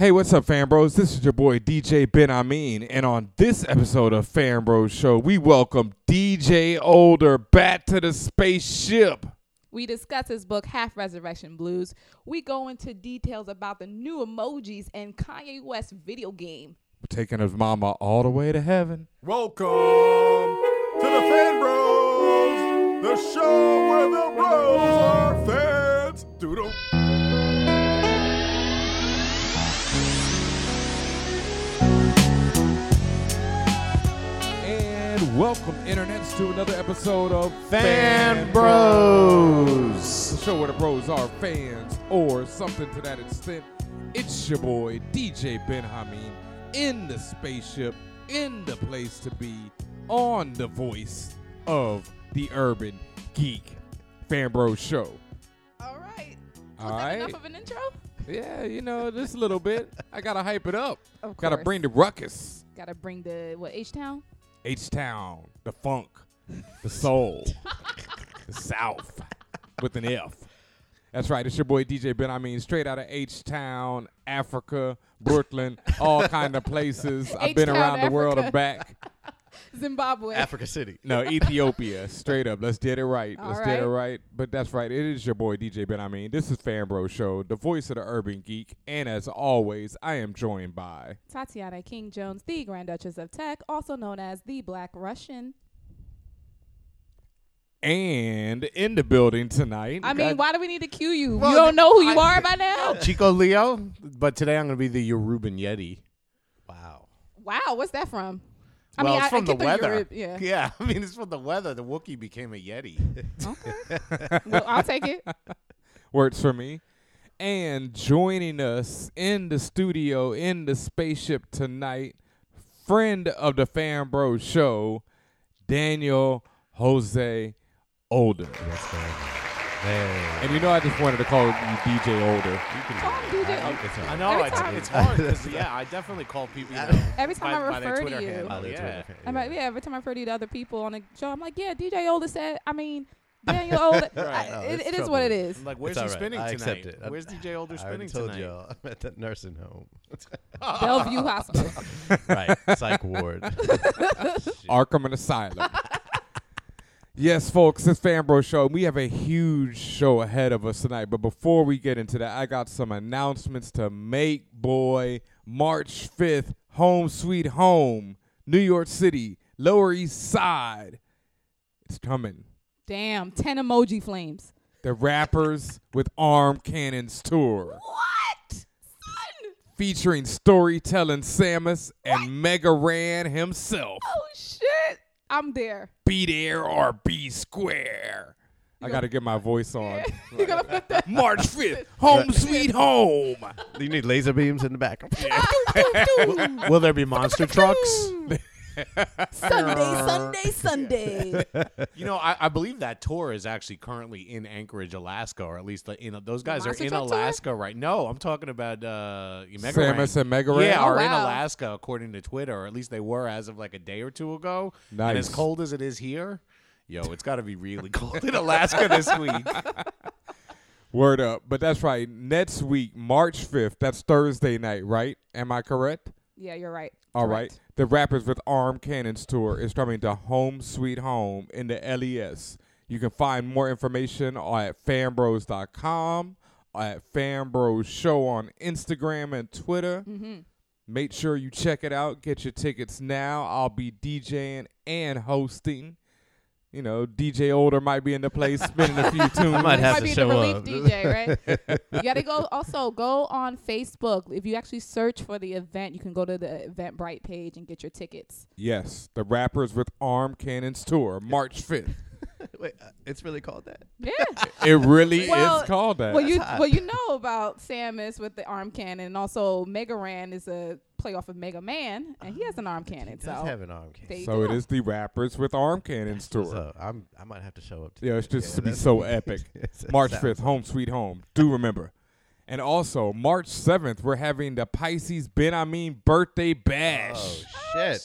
Hey, what's up, fan bros? This is your boy DJ Ben Amin, and on this episode of Fan Bros Show, we welcome DJ Older back to the spaceship. We discuss his book Half Resurrection Blues. We go into details about the new emojis and Kanye West video game. Taking his mama all the way to heaven. Welcome to the Fan Bros, the show where the bros are fans. Doodle. Welcome, internets, to another episode of Fan Bros. The show where the bros are fans or something to that extent. It's your boy, DJ Ben Amin, in the spaceship, in the place to be, on the voice of the urban geek Fan Bros Show. All right. All Was that right. enough of an intro? Yeah, you know, just a little bit. I gotta hype it up. Of Gotta bring the ruckus. Gotta bring the what H Town? H Town, the funk, the soul, the South with an F. That's right. It's your boy DJ Ben. I mean, straight out of H Town, Africa, Brooklyn, all kind of places. I've been around the world and back. Zimbabwe. Africa City. No, Ethiopia. Straight up. Let's get it right. All Let's get it right. right. But that's right. It is your boy DJ Ben. I mean, this is Fan Bro Show, the voice of the urban geek. And as always, I am joined by Tatiana King Jones, the Grand Duchess of Tech, also known as the Black Russian. and in the building tonight. I mean, why do we need to cue you? Well, you don't know who you I- are by now? Chico Leo, but today I'm going to be the Yoruban Yeti. Wow. Wow, what's that from? I well, mean, it's I, from I the weather. Europe- yeah. yeah, I mean, it's from the weather. The Wookiee became a Yeti. Okay. well, I'll take it. works for me. And joining us in the studio, in the spaceship tonight, friend of the Fan Bro Show, Daniel Jose Older. Hey. And you know, I just wanted to call you DJ Older. You can Call him DJ. It's all I know Every it's, time- it's hard because yeah, I definitely call people. You know, Every time by, I by their refer to you. handle, that's yeah. right. I'm like, yeah, every time I refer to the other people on the show, I'm like, yeah, DJ Older said, I mean, Daniel Older. I- Right. Oh, it, it's it is trouble. what it is. I'm like, where's It's he all right. spinning I tonight? accept it. Where's DJ Older I spinning already told tonight? y'all. I'm at the nursing home. Bellevue Hospital. right. Psych ward. Arkham Asylum. Yes, folks, it's Fan Bro Show. We have a huge show ahead of us tonight. But before we get into that, I got some announcements to make, boy. March 5th, Home Sweet Home, New York City, Lower East Side. It's coming. Damn, 10 emoji flames. The Rappers with Arm Cannons Tour. What? Son! Featuring storytelling Samus and Mega Ran himself. Oh, shit. I'm there. Be there or be square. I got to get my voice on. You gonna put that? March 5th, home sweet home. you need laser beams in the back. Will there be monster trucks? Sunday, Sunday, Sunday. You know, I, I believe that tour is actually currently in Anchorage, Alaska, or at least the, in those guys are Monster in Truck Tour? Alaska right. No, I'm talking about uh, Mega Samus Ran. and Mega Ran? Yeah, Oh, are in wow. Alaska according to Twitter, or at least they were as of like a day or two ago. And as Nice. cold as it is here, yo, it's got to be really cold in Alaska this week. Word up. But that's right. Next week, March 5th, that's Thursday night, right? Am I correct? Yeah, you're right. All Correct. right. The Rappers with Arm Cannons tour is coming to Home Sweet Home in the LES. You can find more information at fanbros.com, at Fanbros Show on Instagram and Twitter. Mm-hmm. Make sure you check it out. Get your tickets now. I'll be DJing and hosting. You know, DJ Older might be in the place spinning a few tunes. I might have might to be show the relief up. DJ, right? you gotta go. Also, go on Facebook. If you actually search for the event, you can go to the Eventbrite page and get your tickets. Yes, the Rappers with Arm Cannons tour, March 5th. Wait, uh, it's really called that? Yeah. It really Well- is called that. well, you well you know about Samus with the arm cannon, and also Mega Ran is a playoff of Mega Man, and he has an arm uh, cannon. He does so have an arm cannon. so go. it is the Rappers with Arm Cannons tour. So I'm, I might have to show up. To Yeah, it's that. just to be so epic. March 5th, Home Sweet Home. Do remember. And also, March 7th, we're having the Pisces Ben Amin birthday bash. Oh shit!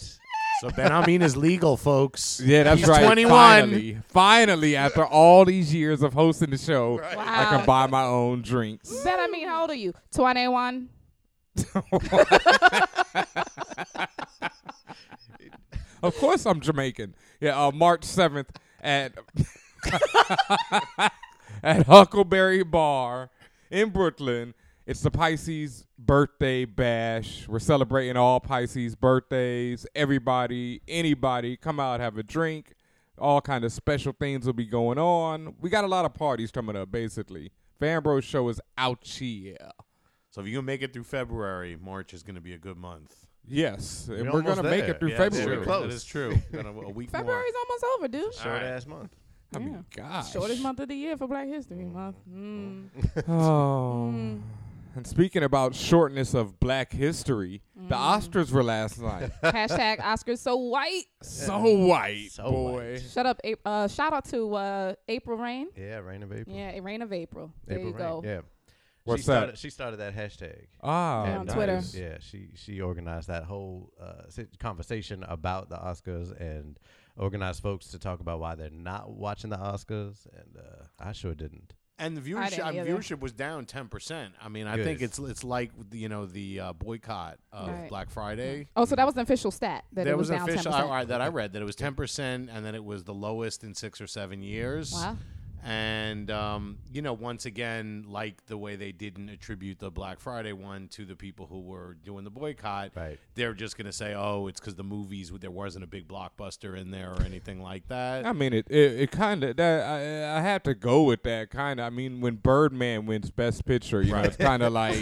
So Ben Amin is legal, folks. Yeah, that's He's right. 21. Finally, finally, after all these years of hosting the show, I Wow. can buy my own drinks. Ben, I mean, how old are you? Twenty-one. Of course, I'm Jamaican. Yeah, uh, March seventh at at Huckleberry Bar in Brooklyn. It's the Pisces birthday bash. We're celebrating all Pisces birthdays. Everybody, anybody, come out, have a drink. All kind of special things will be going on. We got a lot of parties coming up. Basically, Fanbro show is out here. So if you can make it through February, March is going to be a good month. Yes, and We're we're gonna make it through Yeah, it's February. true. That is true. Got a, a week more. February's almost over, dude. Short Alright. ass month. I Yeah. mean, gosh. Shortest month of the year for Black History Month. Mm. Oh. Mm. And speaking about shortness of Black history, the Mm. Oscars were last night. Hashtag Oscars so white. so white, So boy. Shut up. Ap- Uh, shout out to uh, April Rain. Yeah, rain of April. Yeah, Rain of April. There April you rain. go. Yeah. What's she that? Started, she started that hashtag. Ah, Yeah, on And, uh, Twitter. Yeah, she she organized that whole uh, conversation about the Oscars and organized folks to talk about why they're not watching the Oscars, and uh, I sure didn't. And the viewership, didn't I mean, viewership was down ten percent. I mean, I Good. think it's it's like you know the uh, boycott of Right. Black Friday. Oh, so that was an official stat that there it was, an down official 10%. I, I- that I read that it was ten percent, and then it was the lowest in six or seven years. Wow. And um, you know, once again, like the way they didn't attribute the Black Friday one to the people who were doing the boycott, Right. they're just going to say, "Oh, it's because the movies there wasn't a big blockbuster in there or anything like that." I mean, it it, it kind of that I I had to go with that kind of. I mean, when Birdman wins Best Picture, you know, it's kind of like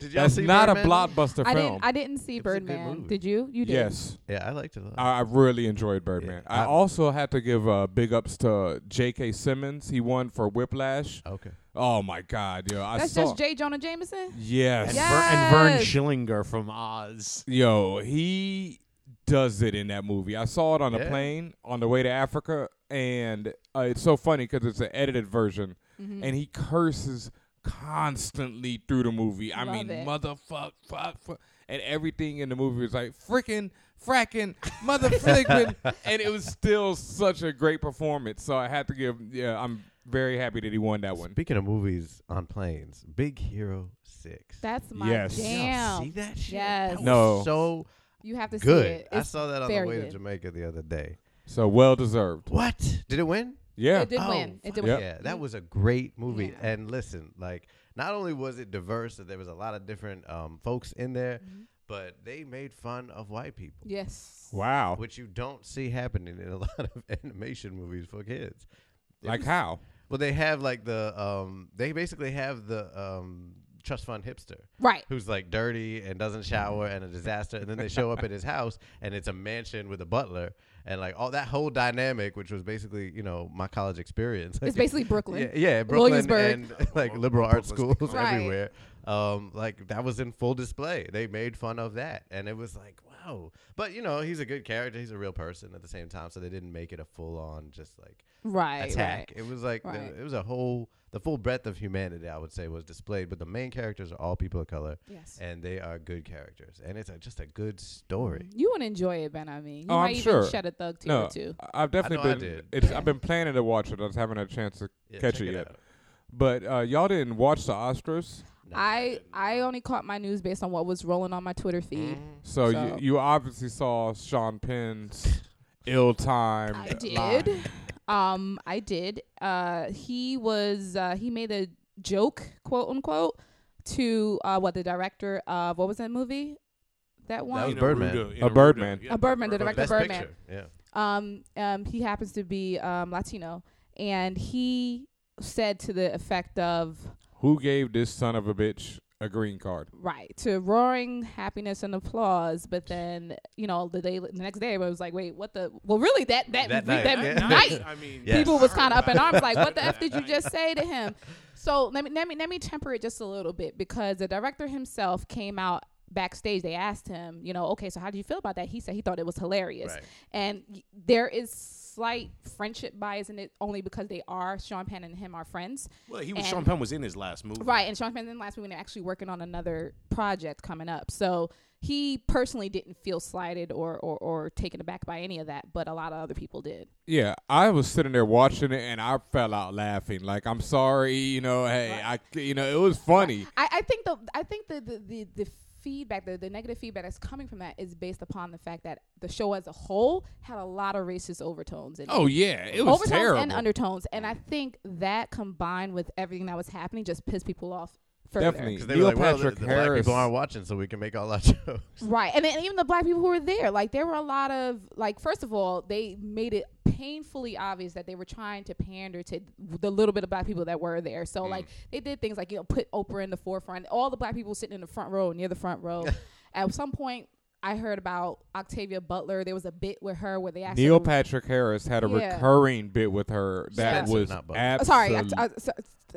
Did that's see not Birdman? a blockbuster I film. didn't. I didn't see It was a good Birdman. Did you? You did. yes, Yeah, I liked it a lot. I, I really enjoyed Birdman. I, I- also had to give uh, big ups to J.K. Simmons. He won for Whiplash. okay. Oh my God, yo! I That's saw. just J. Jonah Jameson. yes. and, Yeah. Ver- and Vern Schillinger from Oz. Yo, he does it in that movie. I saw it on the Yeah. plane on the way to Africa, and uh, it's so funny because it's an edited version, Mm-hmm. and he curses constantly through the movie. I Love mean, it. motherfuck, fuck, fuck, and everything in the movie was like frickin', frackin', motherfucking, and it was still such a great performance. So I had to give. Yeah, I'm very happy that he won that one. Speaking of movies on planes, Big Hero Six. That's my Yes. Y'all jam. see that shit? Yes. That No. so You have to see good. it. I saw that on the very way to. Jamaica the other day. So well deserved. What? Did it win? Yeah. It did Oh, win. It did fuck win. Yeah, that was a great movie. Yeah. And listen, like, not only was it diverse, that there was a lot of different um, folks in there, Mm-hmm. but they made fun of white people, Yes. Wow. which you don't see happening in a lot of animation movies for kids. It Like was- how? Well, they have like the um, they basically have the um, trust fund hipster Right. who's like dirty and doesn't shower and a disaster, and then they show up at his house and it's a mansion with a butler and like all that whole dynamic, which was basically you know my college experience. It's basically Brooklyn. Yeah, yeah, Brooklyn Williamsburg. and like liberal arts schools Right. everywhere. Um, like that was in full display. They made fun of that, and it was like, wow. But you know, he's a good character. He's a real person at the same time, so they didn't make it a full on just like Right. attack. Right. It was like the- it was a whole the full breadth of humanity. I would say was displayed, but the main characters are all people of color, Yes. and they are good characters, and it's a, just a good story. You would enjoy it, Ben. I mean, you Oh, might I'm even sure. shed a thug tear No, or two. I- I've definitely been. It's, Yeah. I've been planning to watch it. I was haven't a chance to Yeah, catch check it yet. out. But uh, y'all didn't watch the Oscars, No, I. I only caught my news based on what was rolling on my Twitter feed. Mhm. so, So- You, you obviously saw Sean Penn's ill-timed. I did. line. Um, I did. Uh, he was uh, he made a joke, quote unquote, to uh, what the director of what was that movie? That one. was Birdman. A Birdman. A Birdman, the director Best Birdman. picture. Yeah. um, um, he happens to be um, Latino, and he said to the effect of Who gave this son of a bitch a green card? right to roaring happiness and applause, but then you know the day the next day, everybody was like, wait, what the? Well, really, that that That that, night, yeah. night, I mean, Yes. people was kind of up in arms, like, what the f did you just say to him? So let me let me let me temper it just a little bit because the director himself came out backstage. They asked him, you know, okay, so how did you feel about that? He said he thought it was hilarious, Right. and y- there is slight friendship bias in it only because they are Sean Penn and him are friends. Well, he was And- Sean Penn was in his last movie, Right, and Sean Penn's in last week when they're actually working on another project coming up. So he personally didn't feel slighted or, or, or taken aback by any of that, but a lot of other people did. Yeah, I was sitting there watching it and I fell out laughing. Like, I'm sorry, you know. Hey, I, you know, it was funny. I, I think the I think the, the, the, the feedback, the, the negative feedback that's coming from that is based upon the fact that the show as a whole had a lot of racist overtones in it. Oh yeah, it was overtones terrible. and undertones. And I think that combined with everything that was happening just pissed people off further. Definitely. Because they Neil were like, well, the, Patrick the black Harris- people aren't watching, so we can make all our jokes. Right. And then even the black people who were there, like there were a lot of like first of all, they made it painfully obvious that they were trying to pander to the little bit of black people that were there. So mm. like they did things like, you know, put Oprah in the forefront. All the black people sitting in the front row, near the front row. At some point I heard about Octavia Butler. There was a bit with her where they asked Neil her to- Patrick Harris had a Yeah. recurring bit with her that Spencer, was not Butler. Absolutely. Sorry, I, I, so-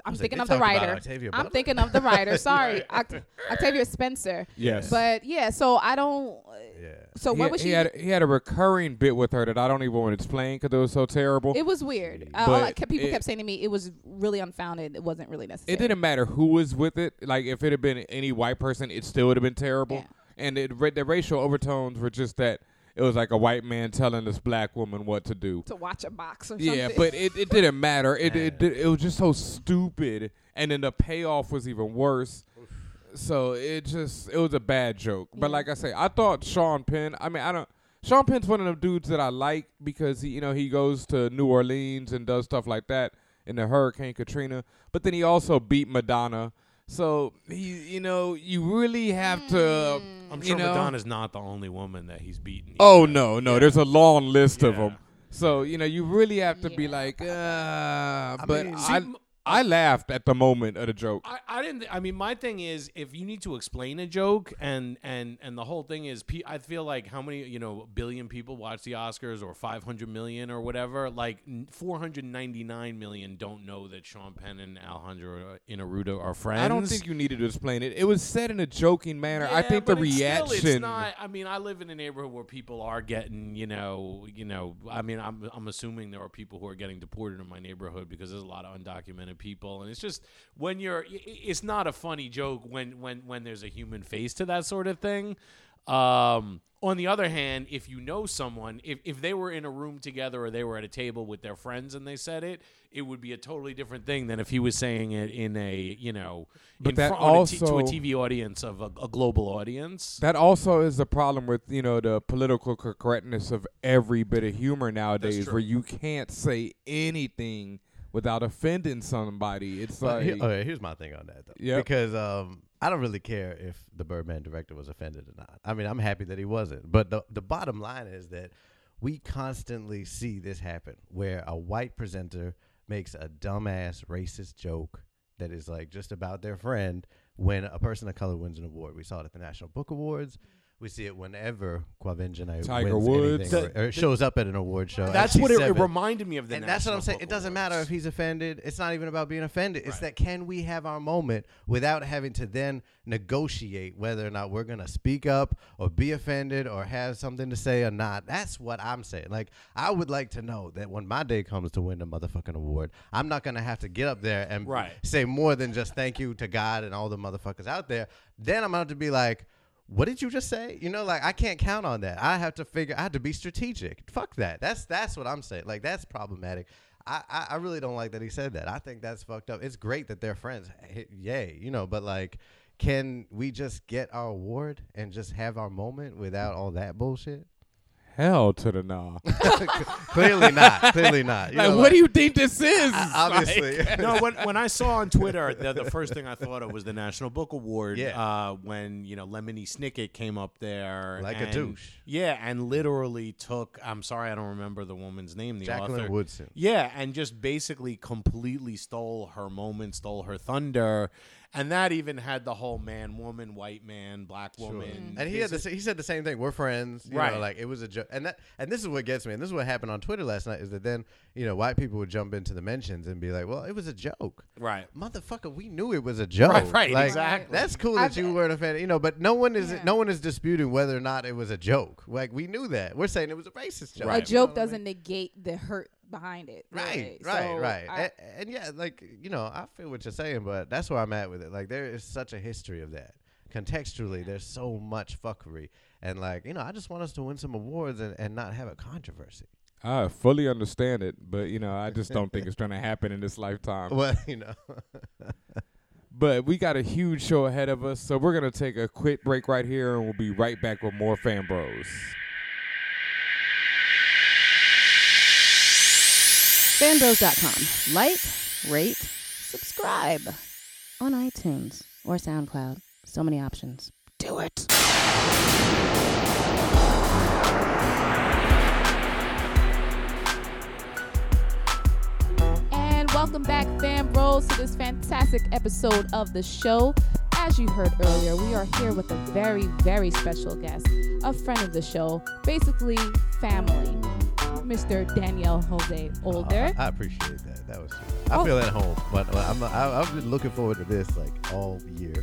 I'm thinking of the writer. I'm thinking of the writer. Sorry, Oct- Octavia Spencer. yes, But yeah, so I don't. yeah. So he, what was he she? had he had a recurring bit with her that I don't even want to explain because it was so terrible. It was weird. Uh, all I kept, people it- kept saying to me it was really unfounded. It wasn't really necessary. It didn't matter who was with it. Like if it had been any white person, it still would have been terrible. Yeah. And it, the racial overtones were just that it was like a white man telling this black woman what to do. to watch a box or something. Yeah, something. but it, it didn't matter. It, it it it was just so stupid, and then the payoff was even worse. So it just it was a bad joke. But like I say, I thought Sean Penn. I mean, I don't. Sean Penn's one of the dudes that I like because he you know he goes to New Orleans and does stuff like that in the Hurricane Katrina. But then he also beat Madonna. So he you know you really have to. I'm you sure know, Madonna's not the only woman that he's beaten. Oh either. no, no. There's a long list of them. So you know, you really have to be like, uh, but mean, I, see, m- I laughed at the moment of the joke. I, I didn't. I mean, my thing is, if you need to explain a joke, and and and the whole thing is, I feel like how many you know billion people watch the Oscars, or five hundred million, or whatever. Like four hundred ninety nine million don't know that Sean Penn and Alejandro Inarritu are friends. I don't think you needed to explain it. It was said in a joking manner. I Yeah, think the it's still- reaction. it's not. I mean, I live in a neighborhood where people are getting, you know, you know. I mean, I'm I'm assuming there are people who are getting deported in my neighborhood because there's a lot of undocumented people, and it's just when you're. It's not a funny joke when when when there's a human face to that sort of thing. Um, on the other hand, if you know someone, if, if they were in a room together or they were at a table with their friends and they said it, it would be a totally different thing than if he was saying it in a, you know, But in that front on a t- to a TV audience of a, a global audience. that also is the problem with you know the political correctness of every bit of humor nowadays, where you can't say anything without offending somebody. It's But like here- okay, here's my thing on that though. Yep. Because um, I don't really care if the Birdman director was offended or not. I mean, I'm happy that he wasn't. But the the bottom line is that we constantly see this happen, where a white presenter makes a dumbass racist joke that is like just about their friend when a person of color wins an award. We saw it at the National Book Awards. We see it whenever Quvenzhané Tiger wins Woods. anything or, or The- shows up at an award show. That's what it, it G7 reminded me of. The and that's what I'm saying. Book It doesn't matter Awards. if he's offended. It's not even about being offended. It's Right. that can we have our moment without having to then negotiate whether or not we're gonna speak up or be offended or have something to say or not. That's what I'm saying. Like I would like to know that when my day comes to win the motherfucking award, I'm not gonna have to get up there and Right. say more than just thank you to God and all the motherfuckers out there. Then I'm gonna have to be like. What did you just say? You know, like I can't count on that. I have to figure. I have to be strategic. Fuck that. That's that's what I'm saying. Like that's problematic. I, I, really don't like that he said that. I think that's fucked up. It's great that they're friends. Yay, you know, but like, can we just get our award and just have our moment without all that bullshit? Hell to the nah. Clearly not. Clearly not. You like, know, what do you think this is? Obviously. no, when when I saw on Twitter, the, the first thing I thought of was the National Book Award. Yeah. Uh, when you know Lemony Snicket came up there, Like a douche. Yeah, and literally took. I'm sorry, I don't remember the woman's name. The Jacqueline author. Woodson. Yeah, and just basically completely stole her moment, stole her thunder, and that even had the whole man, woman, white man, black woman. Mm-hmm. And he had the, he said the same thing. We're friends, you Right. Know, like it was a joke, and that and this is what gets me. And this is what happened on Twitter last night. Is that then you know white people would jump into the mentions and be like, "Well, it was a joke." right. motherfucker, we knew it was a joke. Right, right, Like, exactly. That's cool that I've- you weren't offended, you know. But no one is Yeah. no one is disputing whether or not it was a joke. Like we knew that. We're saying it was a racist joke. a joke You know what I doesn't negate the hurt behind it. mean? Right, right, So right. I- and, and yeah, like you know, I feel what you're saying, but that's where I'm at with it. Like there is such a history of that. Contextually, there's so much fuckery, and like you know, I just want us to win some awards and, and not have a controversy. I fully understand it, but you know, I just don't think it's going to happen in this lifetime. Well, you know, But we got a huge show ahead of us, so we're gonna take a quick break right here, and we'll be right back with more Fan Bros. Fanbros.com. Like, rate, subscribe on iTunes or SoundCloud. So many options. Do it. And welcome back, Fan Bros, to this fantastic episode of the show. As you heard earlier, we are here with a very, very special guest, a friend of the show, basically family, Mr. Daniel Jose Older. Oh, I, I appreciate that. That was sweet. I Oh. feel at home, but I'm, I, I've been looking forward to this like all year,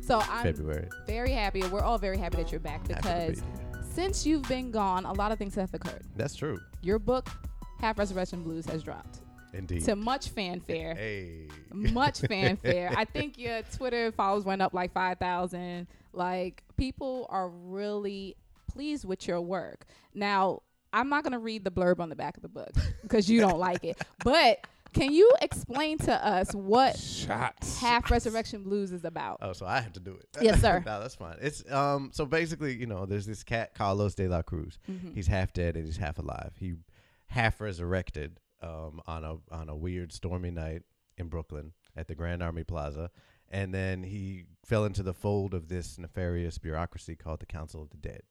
So I'm February. very happy. We're all very happy that you're back because be since you've been gone, a lot of things have occurred. That's true. Your book, Half Resurrection Blues, has dropped Indeed. to much fanfare. Hey. much fanfare. I think your Twitter followers went up like 5,000. Like, people are really pleased with your work. Now, I'm not going to read the blurb on the back of the book because you don't like it. But can you explain to us what Shots. Half Resurrection Blues is about? Oh, so I have to do it. Yes, sir. no, that's fine. It's um. So basically, you know, there's this cat Carlos de la Cruz. Mm-hmm. He's half dead and he's half alive. He half resurrected um on a on a weird stormy night in Brooklyn at the Grand Army Plaza, and then he fell into the fold of this nefarious bureaucracy called the Council of the Dead,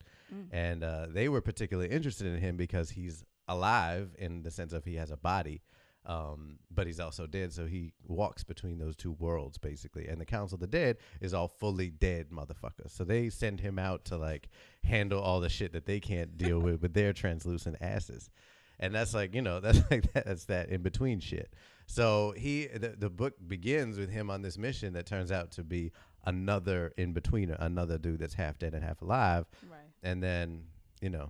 and uh, they were particularly interested in him because he's alive in the sense of he has a body um, but he's also dead. So he walks between those two worlds, basically. And the Council of the Dead is all fully dead motherfuckers. So they send him out to like handle all the shit that they can't deal with with their translucent asses. And that's like you know that's like that's that in between shit. So he the, the book begins with him on this mission that turns out to be another in betweener, another dude that's half dead and half alive Right. And then you know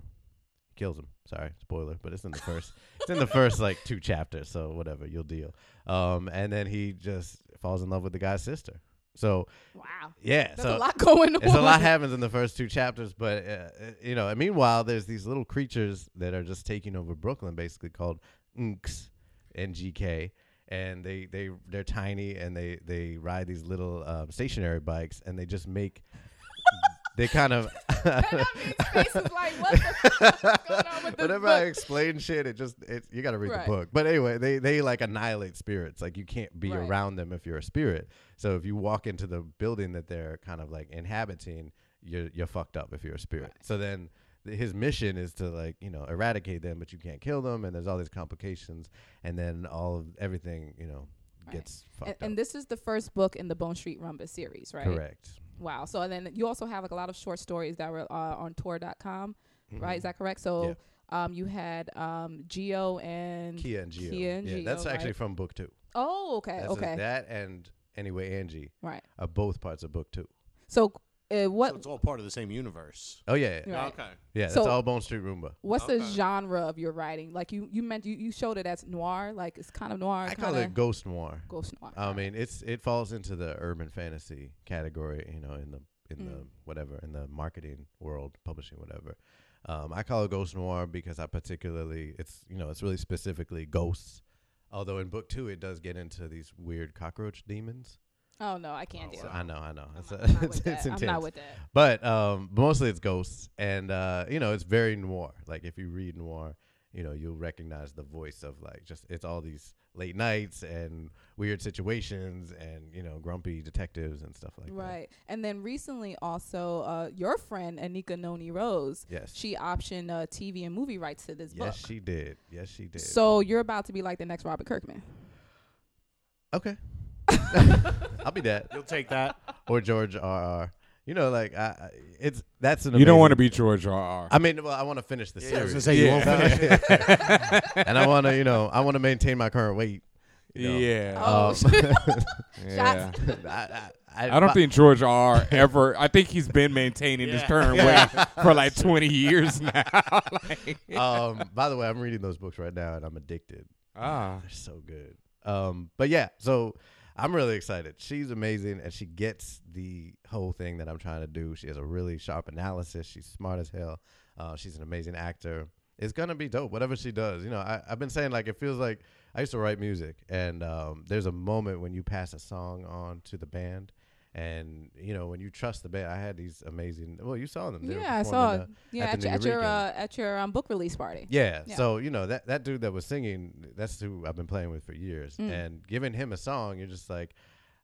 kills him sorry spoiler but it's in the first it's in the first like two chapters so whatever you'll deal um and then he just falls in love with the guy's sister so Wow. yeah There's so a lot going on. a lot happens in the first two chapters but uh, uh, you know and meanwhile there's these little creatures that are just taking over brooklyn basically called nks ngk and they they they're tiny and they they ride these little um, stationary bikes and they just make they kind of and I mean, space is like, what the fuck is going on with this Whenever I explain shit, it just it, you got to read Right. the book. But anyway, they they like annihilate spirits. Like you can't be Right. around them if you're a spirit. So if you walk into the building that they're kind of like inhabiting, you're you're fucked up if you're a spirit. So then his mission is to like you know eradicate them, but you can't kill them, and there's all these complications, and then all of everything you know Right. gets fucked and, up. and this is the first book in the Bone Street Rumba series, right? Correct. Wow. So and then you also have like a lot of short stories that were uh, on Tor.com, Mm-hmm. right? Is that correct? So um, you had um, Gio and Kia and Gio. Kia and yeah, Gio, that's actually from book two. Oh, okay, That's a- okay, that and anyway Angie right. are both parts of book two. So uh, what? So it's all part of the same universe. Oh yeah, yeah. Right. Okay. Yeah, that's So- all Bone Street Rumba. What's the Okay. genre of your writing? Like you, you meant you, you showed it as noir, like it's kind of noir. I call kinda it ghost noir. ghost noir. I mean, it's it falls into the urban fantasy category, you know, in the in the Mm. whatever in the marketing world, publishing whatever. Um, I call it ghost noir because I particularly it's you know it's really specifically ghosts. Although in book two it does get into these weird cockroach demons. Oh no, I can't do So it. I know, I know. It's, I'm a, not it's, with it's that. I'm intense. not with that. But um, mostly it's ghosts, and uh, you know it's very noir. Like if you read noir, you know you'll recognize the voice of like just it's all these late nights and weird situations, and you know grumpy detectives and stuff like that. Right. And then recently also uh, your friend Anika Noni Rose, Yes. she optioned uh, TV and movie rights to this yes, book. Yes, she did. Yes, she did. So you're about to be like the next Robert Kirkman. okay, I'll be that You'll take that. or George R. R. You know, like I, I it's that's an You don't want to be George R. R. I mean, well, I want to finish the Yeah, I was series. gonna you won't and I want to, you know, I want to maintain my current weight. you know. Yeah. Oh, Um, shit. yeah. I, I, I don't think George R. R. ever. I think he's been maintaining his Yeah. current weight for like 20 years now. Like- um, by the way, I'm reading those books right now, and I'm addicted. ah, They're so good. Um, but yeah, so I'm really excited. She's amazing, and she gets the whole thing that I'm trying to do. She has a really sharp analysis. She's smart as hell. Uh, she's an amazing actor. It's gonna be dope, whatever she does. You know, I, I've been saying like it feels like I used to write music, and um, there's a moment when you pass a song on to the band, and you know when you trust the band. I had these amazing. Well, you saw them. They Yeah, I saw. the- Yeah, at at, the your at your uh, at your um, book release party. Yeah, Yeah. So you know that that dude that was singing, that's who I've been playing with for years. Mm. And giving him a song, you're just like,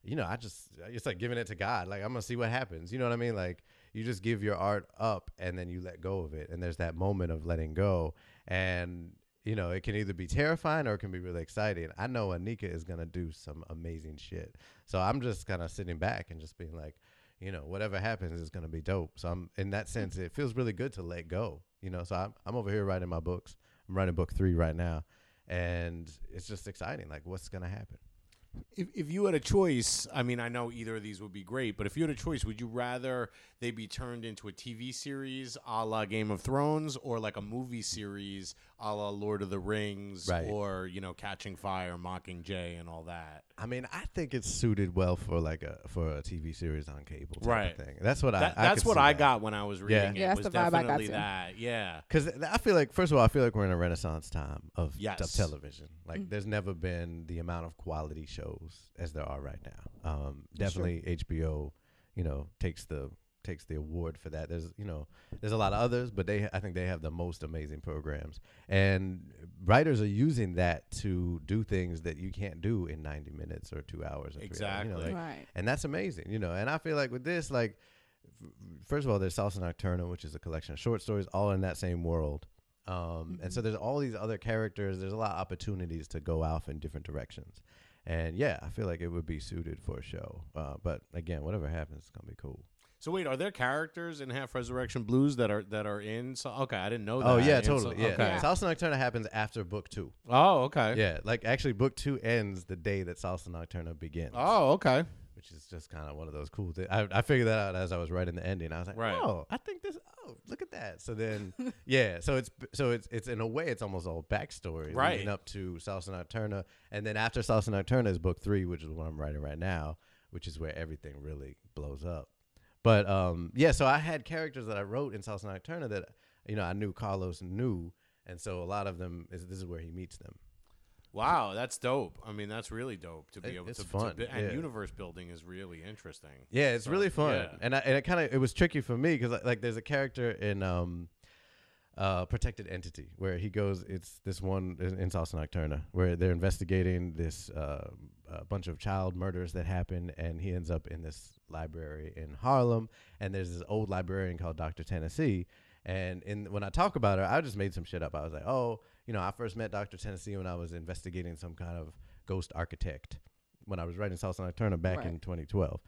you know, I just it's like giving it to God. Like I'm gonna see what happens. You know what I mean? Like you just give your art up and then you let go of it. And there's that moment of letting go. And you know, it can either be terrifying or it can be really exciting. I know Anika is gonna do some amazing shit. So I'm just kind of sitting back and just being like, you know, whatever happens is gonna be dope. So I'm in that mm-hmm. sense, it feels really good to let go. You know, so I'm I'm over here writing my books. I'm writing book three right now, and it's just exciting. Like, what's gonna happen? If, if you had a choice, I mean, I know either of these would be great, but if you had a choice, would you rather they be turned into a TV series a la Game of Thrones or like a movie series a la Lord of the Rings Right. or, you know, Catching Fire, Mockingjay, and all that? I mean, I think it's suited well for like a for a TV series on cable type Right. of thing. That's what That- I. I that's what see I that. got when I was reading Yeah. it. Yeah, that's was the vibe I got definitely too. that. Yeah. Because I feel like, first of all, I feel like we're in a renaissance time of, Yes. of television. Like, Mm. there's never been the amount of quality shows as there are right now. Um, definitely HBO, you know, takes the takes the award for that. There's, you know, there's a lot of others, but they, I think they have the most amazing programs, and writers are using that to do things that you can't do in 90 minutes or two hours. Or three hours, you know, Exactly. like, right. and that's amazing, you know. And I feel like with this, like, f- first of all, there's Salsa Nocturna, which is a collection of short stories, all in that same world. Um, And so there's all these other characters. There's a lot of opportunities to go off in different directions. And yeah, I feel like it would be suited for a show. Uh, but again, whatever happens, it's gonna be cool. So wait, are there characters in Half Resurrection Blues that are that are in? So okay, I didn't know oh, that. Oh yeah, And so- totally. yeah, Okay. Salsa Nocturna happens after book two. Oh okay. Yeah, like actually, book two ends the day that Salsa Nocturna begins. Oh okay. which is just kind of one of those cool things. I, I figured that out as I was writing the ending. I was like, Right. oh, I think this. Oh, look at that. So then, yeah. So it's so it's it's in a way it's almost all backstory Right. leading up to Salsa Nocturna, and then after Salsa Nocturna is book three, which is what I'm writing right now, which is where everything really blows up. But um, yeah. So I had characters that I wrote in Salsa Nocturna that you know I knew Carlos knew, and so a lot of them is this is where he meets them. Wow, that's dope. I mean, that's really dope to be It- able it's to, to fun, bi- and yeah. universe building is really interesting. Yeah, it's So, really fun, yeah. and I, and it kind of it was tricky for me because like there's a character in um, uh, Protected Entity where he goes. It's this one in, Salsa Nocturna where they're investigating this uh, a bunch of child murders that happen, and he ends up in this library in Harlem, and there's this old librarian called Doctor Tennessee. And in when I talk about her, I just made some shit up. I was like, oh, you know, I first met Doctor Tennessee when I was investigating some kind of ghost architect when I was writing Salsa Nocturna back Right. in 2012.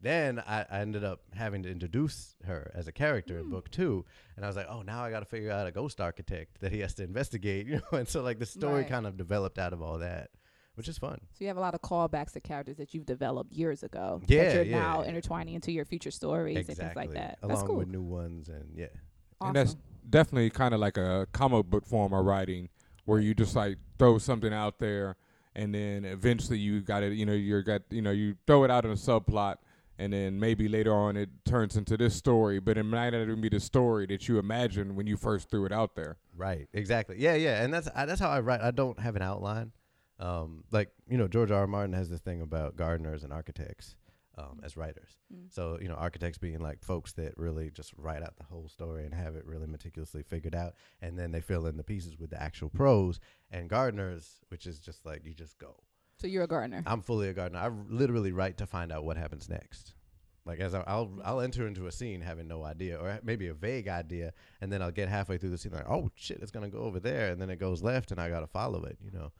Then I, I ended up having to introduce her as a character in hmm. book two, and I was like, oh, now I got to figure out a ghost architect that he has to investigate, you know. And so like the story Right. kind of developed out of all that, which is fun. So you have a lot of callbacks to characters that you've developed years ago. Yeah, that you're yeah. now intertwining into your future stories and things like that. That's along cool. with new ones, and yeah, awesome. And that's definitely kind of like a comic book form of writing where you just like throw something out there and then eventually you got it, you know, you're got, you know, you throw it out in a subplot and then maybe later on it turns into this story, but it might not even be the story that you imagined when you first threw it out there. Right. Exactly. Yeah. Yeah. And that's I, that's how I write. I don't have an outline. Um, like you know, George R. R. Martin has this thing about gardeners and architects um, as writers. Mm. So you know, architects being like folks that really just write out the whole story and have it really meticulously figured out, and then they fill in the pieces with the actual prose. And gardeners, which is just like you just go. So you're a gardener. I'm fully a gardener. I literally write to find out what happens next. Like as I, I'll I'll enter into a scene having no idea or maybe a vague idea, and then I'll get halfway through the scene like, oh shit, it's gonna go over there, and then it goes left, and I gotta follow it. You know.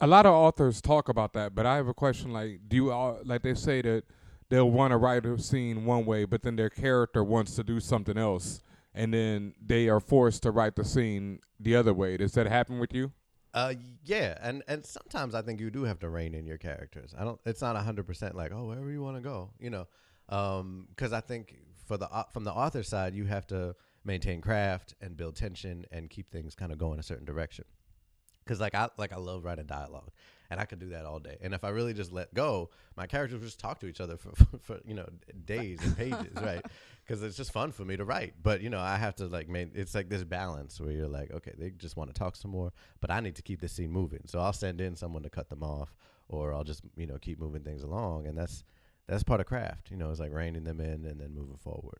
A lot of authors talk about that, but I have a question like do you all like they say that they'll want to write a scene one way, but then their character wants to do something else and then they are forced to write the scene the other way. Does that happen with you? Uh, yeah, and and sometimes I think you do have to rein in your characters. I don't. It's not hundred percent like oh wherever you want to go, you know, because I think for the from the author side you have to maintain craft and build tension and keep things kind of going a certain direction. Because like I like I love writing dialogue, and I could do that all day. And if I really just let go, my characters would just talk to each other for, for, you know days and pages, right? because it's just fun for me to write. But you know, I have to like make it's like this balance where you're like, okay, they just want to talk some more, but I need to keep the scene moving. So I'll send in someone to cut them off, or I'll just you know keep moving things along, and that's that's part of craft. You know, it's like reining them in and then moving forward.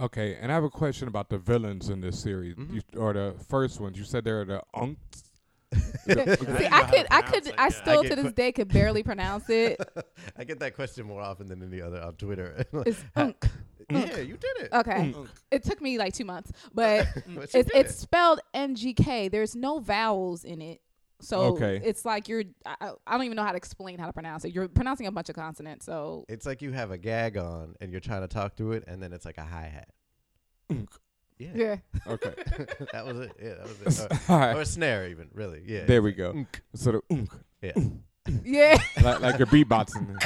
Okay, and I have a question about the villains in this series, Mhm. you, or the first ones. You said they're the unks. See, I could, I could, it, I yeah. still I to this que- day could barely pronounce it. I get that question more often than any other on Twitter. It's unk. yeah, you did it. Okay, Unk. it took me like two months, but But it's it's it. spelled NGK. There's no vowels in it. So Okay. it's like you're I, I- I don't even know how to explain how to pronounce it. You're pronouncing a bunch of consonants. So It's like you have a gag on and you're trying to talk through it, and then it's like a hi hat. Yeah, yeah. Okay, that was it. Yeah, that was it. all Or, or a snare, even really. Yeah. There we go. Sort of unk, Yeah. Yeah. like, like you're beatboxing.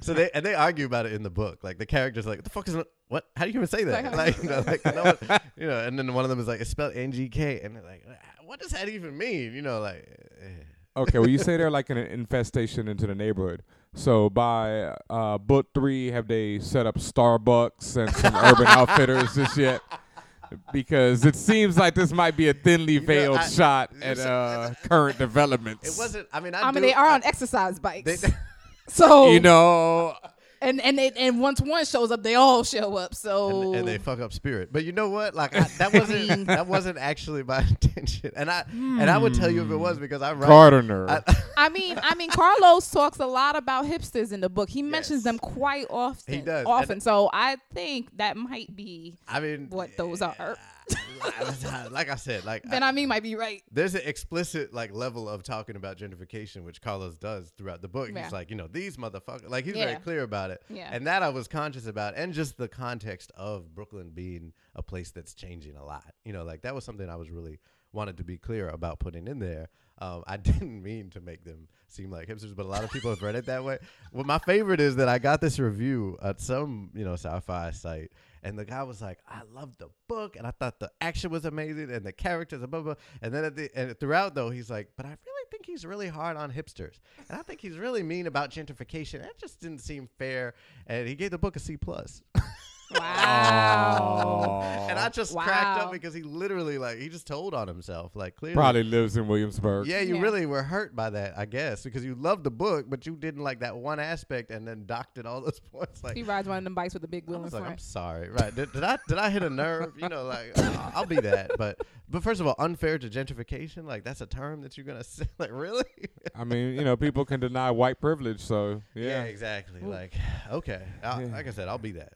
So they and they argue about it in the book. Like the characters, like, the fuck is it? What? How do you even say that? Like, Like, you know, like no one, you know. And then one of them is like, it's spelled N G K, and they're like, what does that even mean? You know, like. eh. Okay, well, you say they're like an infestation into the neighborhood. So by uh, book three, have they set up Starbucks and some Urban Outfitters just yet? Because it seems like this might be a thinly know, veiled I- shot at uh, current developments. It wasn't. I mean, I, I mean, they are I- on exercise bikes. They, so You know, and and they, and once one shows up, they all show up. So and, and they fuck up spirit. But you know what? Like I, that wasn't that wasn't actually my intention. And I and I would tell you if it was because I write. Gardner. I, I mean, I mean, Carlos talks a lot about hipsters in the book. He mentions Yes. them quite often. He does. often. And- so I think that might be I mean, what those are. like I said, like Then I mean, might be right. there's an explicit like level of talking about gentrification, which Carlos does throughout the book. Yeah. He's like, you know, these motherfuckers. Like he's Yeah. very clear about it. Yeah. And that I was conscious about, and just the context of Brooklyn being a place that's changing a lot. You know, like that was something I was really wanted to be clear about putting in there. Um, I didn't mean to make them seem like hipsters, but a lot of people have read it that way. Well, my favorite is that I got this review at some, you know, sci-fi site, and the guy was like, "I loved the book, and I thought the action was amazing, and the characters, and blah blah." And then at the and throughout though, he's like, "But I really think he's really hard on hipsters, and I think he's really mean about gentrification. That just didn't seem fair." And he gave the book a C plus. Wow. and I just cracked up because he literally like he just told on himself like clearly. Probably lives in Williamsburg. Yeah, you Yeah. really were hurt by that, I guess, because you loved the book, but you didn't like that one aspect, and then docked it all those points. Like, he rides one of them bikes with a big I wheel in was like, I'm sorry, right? Did, did I did I hit a nerve? You know, like I'll, I'll be that, but but first of all, unfair to gentrification, like that's a term that you're gonna say, like really? I mean, you know, people can deny white privilege, so yeah. exactly. Like, okay, I, Yeah. like I said, I'll be that.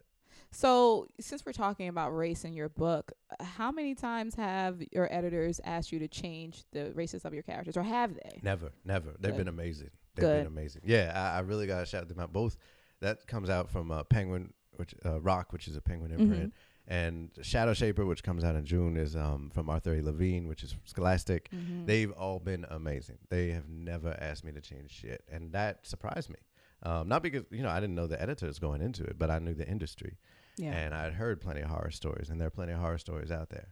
So, since we're talking about race in your book, how many times have your editors asked you to change the races of your characters, or have they? Never, never. They've Good. been amazing. They've Good. been amazing. Yeah, I, I really gotta shout them out. Both that comes out from uh, Penguin, which uh, Roc, which is a Penguin imprint, and Shadowshaper, which comes out in June, is um, from Arthur A. Levine, which is Scholastic. Mhm. They've all been amazing. They have never asked me to change shit, and that surprised me. Um, not because you know I didn't know the editors going into it, but I knew the industry, yeah. and I'd heard plenty of horror stories, and there are plenty of horror stories out there.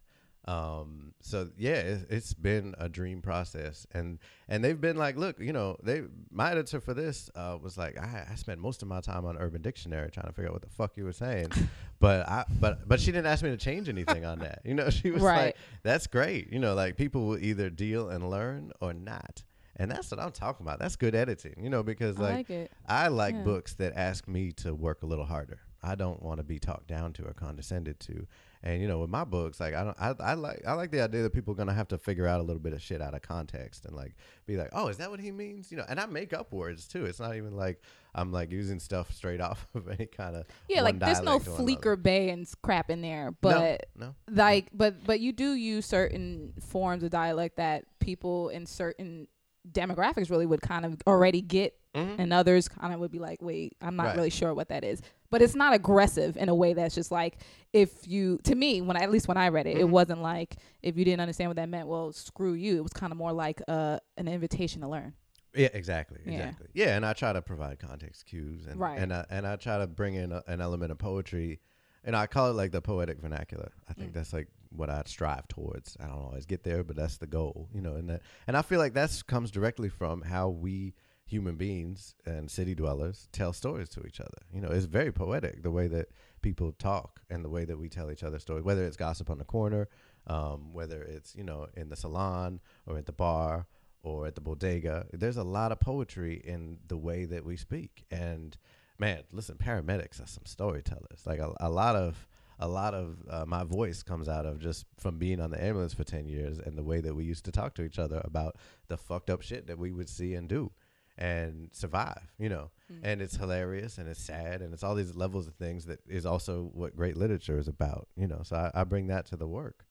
Um, so yeah, it, it's been a dream process, and and they've been like, look, you know, they my editor for this uh, was like, I, I spent most of my time on Urban Dictionary trying to figure out what the fuck you were saying, but I but but she didn't ask me to change anything on that. You know, she was Right. like, that's great. You know, like people will either deal and learn or not. And that's what I'm talking about. That's good editing, you know, because I like like it. I like Yeah. books that ask me to work a little harder. I don't want to be talked down to or condescended to. And you know, with my books, like I don't, I, I like, I like the idea that people are gonna have to figure out a little bit of shit out of context and like be like, oh, is that what he means? You know, and I make up words too. It's not even like I'm like using stuff straight off of any kind of Yeah, like there's no or fleeker bay and crap in there, but no, no. like, but but you do use certain forms of dialect that people in certain demographics really would kind of already get, Mhm. and others kind of would be like, wait, I'm not Right. really sure what that is. But it's not aggressive in a way that's just like if you to me when I, at least when I read it, it Mhm. wasn't like if you didn't understand what that meant, well, screw you. It was kind of more like uh, an invitation to learn. Yeah, exactly, exactly. Yeah, and I try to provide context cues, and Right. and I, and I try to bring in a, an element of poetry, and I call it like the poetic vernacular. I think Mm. that's like what I strive towards. I don't always get there, but that's the goal, you know. And that, and I feel like that comes directly from how we human beings and city dwellers tell stories to each other. You know, it's very poetic the way that people talk and the way that we tell each other stories, whether it's gossip on the corner, um, whether it's you know in the salon or at the bar or at the bodega. There's a lot of poetry in the way that we speak. And man, listen, paramedics are some storytellers. Like a, a lot of a lot of uh, my voice comes out of just from being on the ambulance for 10 years and the way that we used to talk to each other about the fucked up shit that we would see and do and survive, you know. Mm-hmm. And it's hilarious and it's sad and it's all these levels of things that is also what great literature is about, you know. So I, I bring that to the work.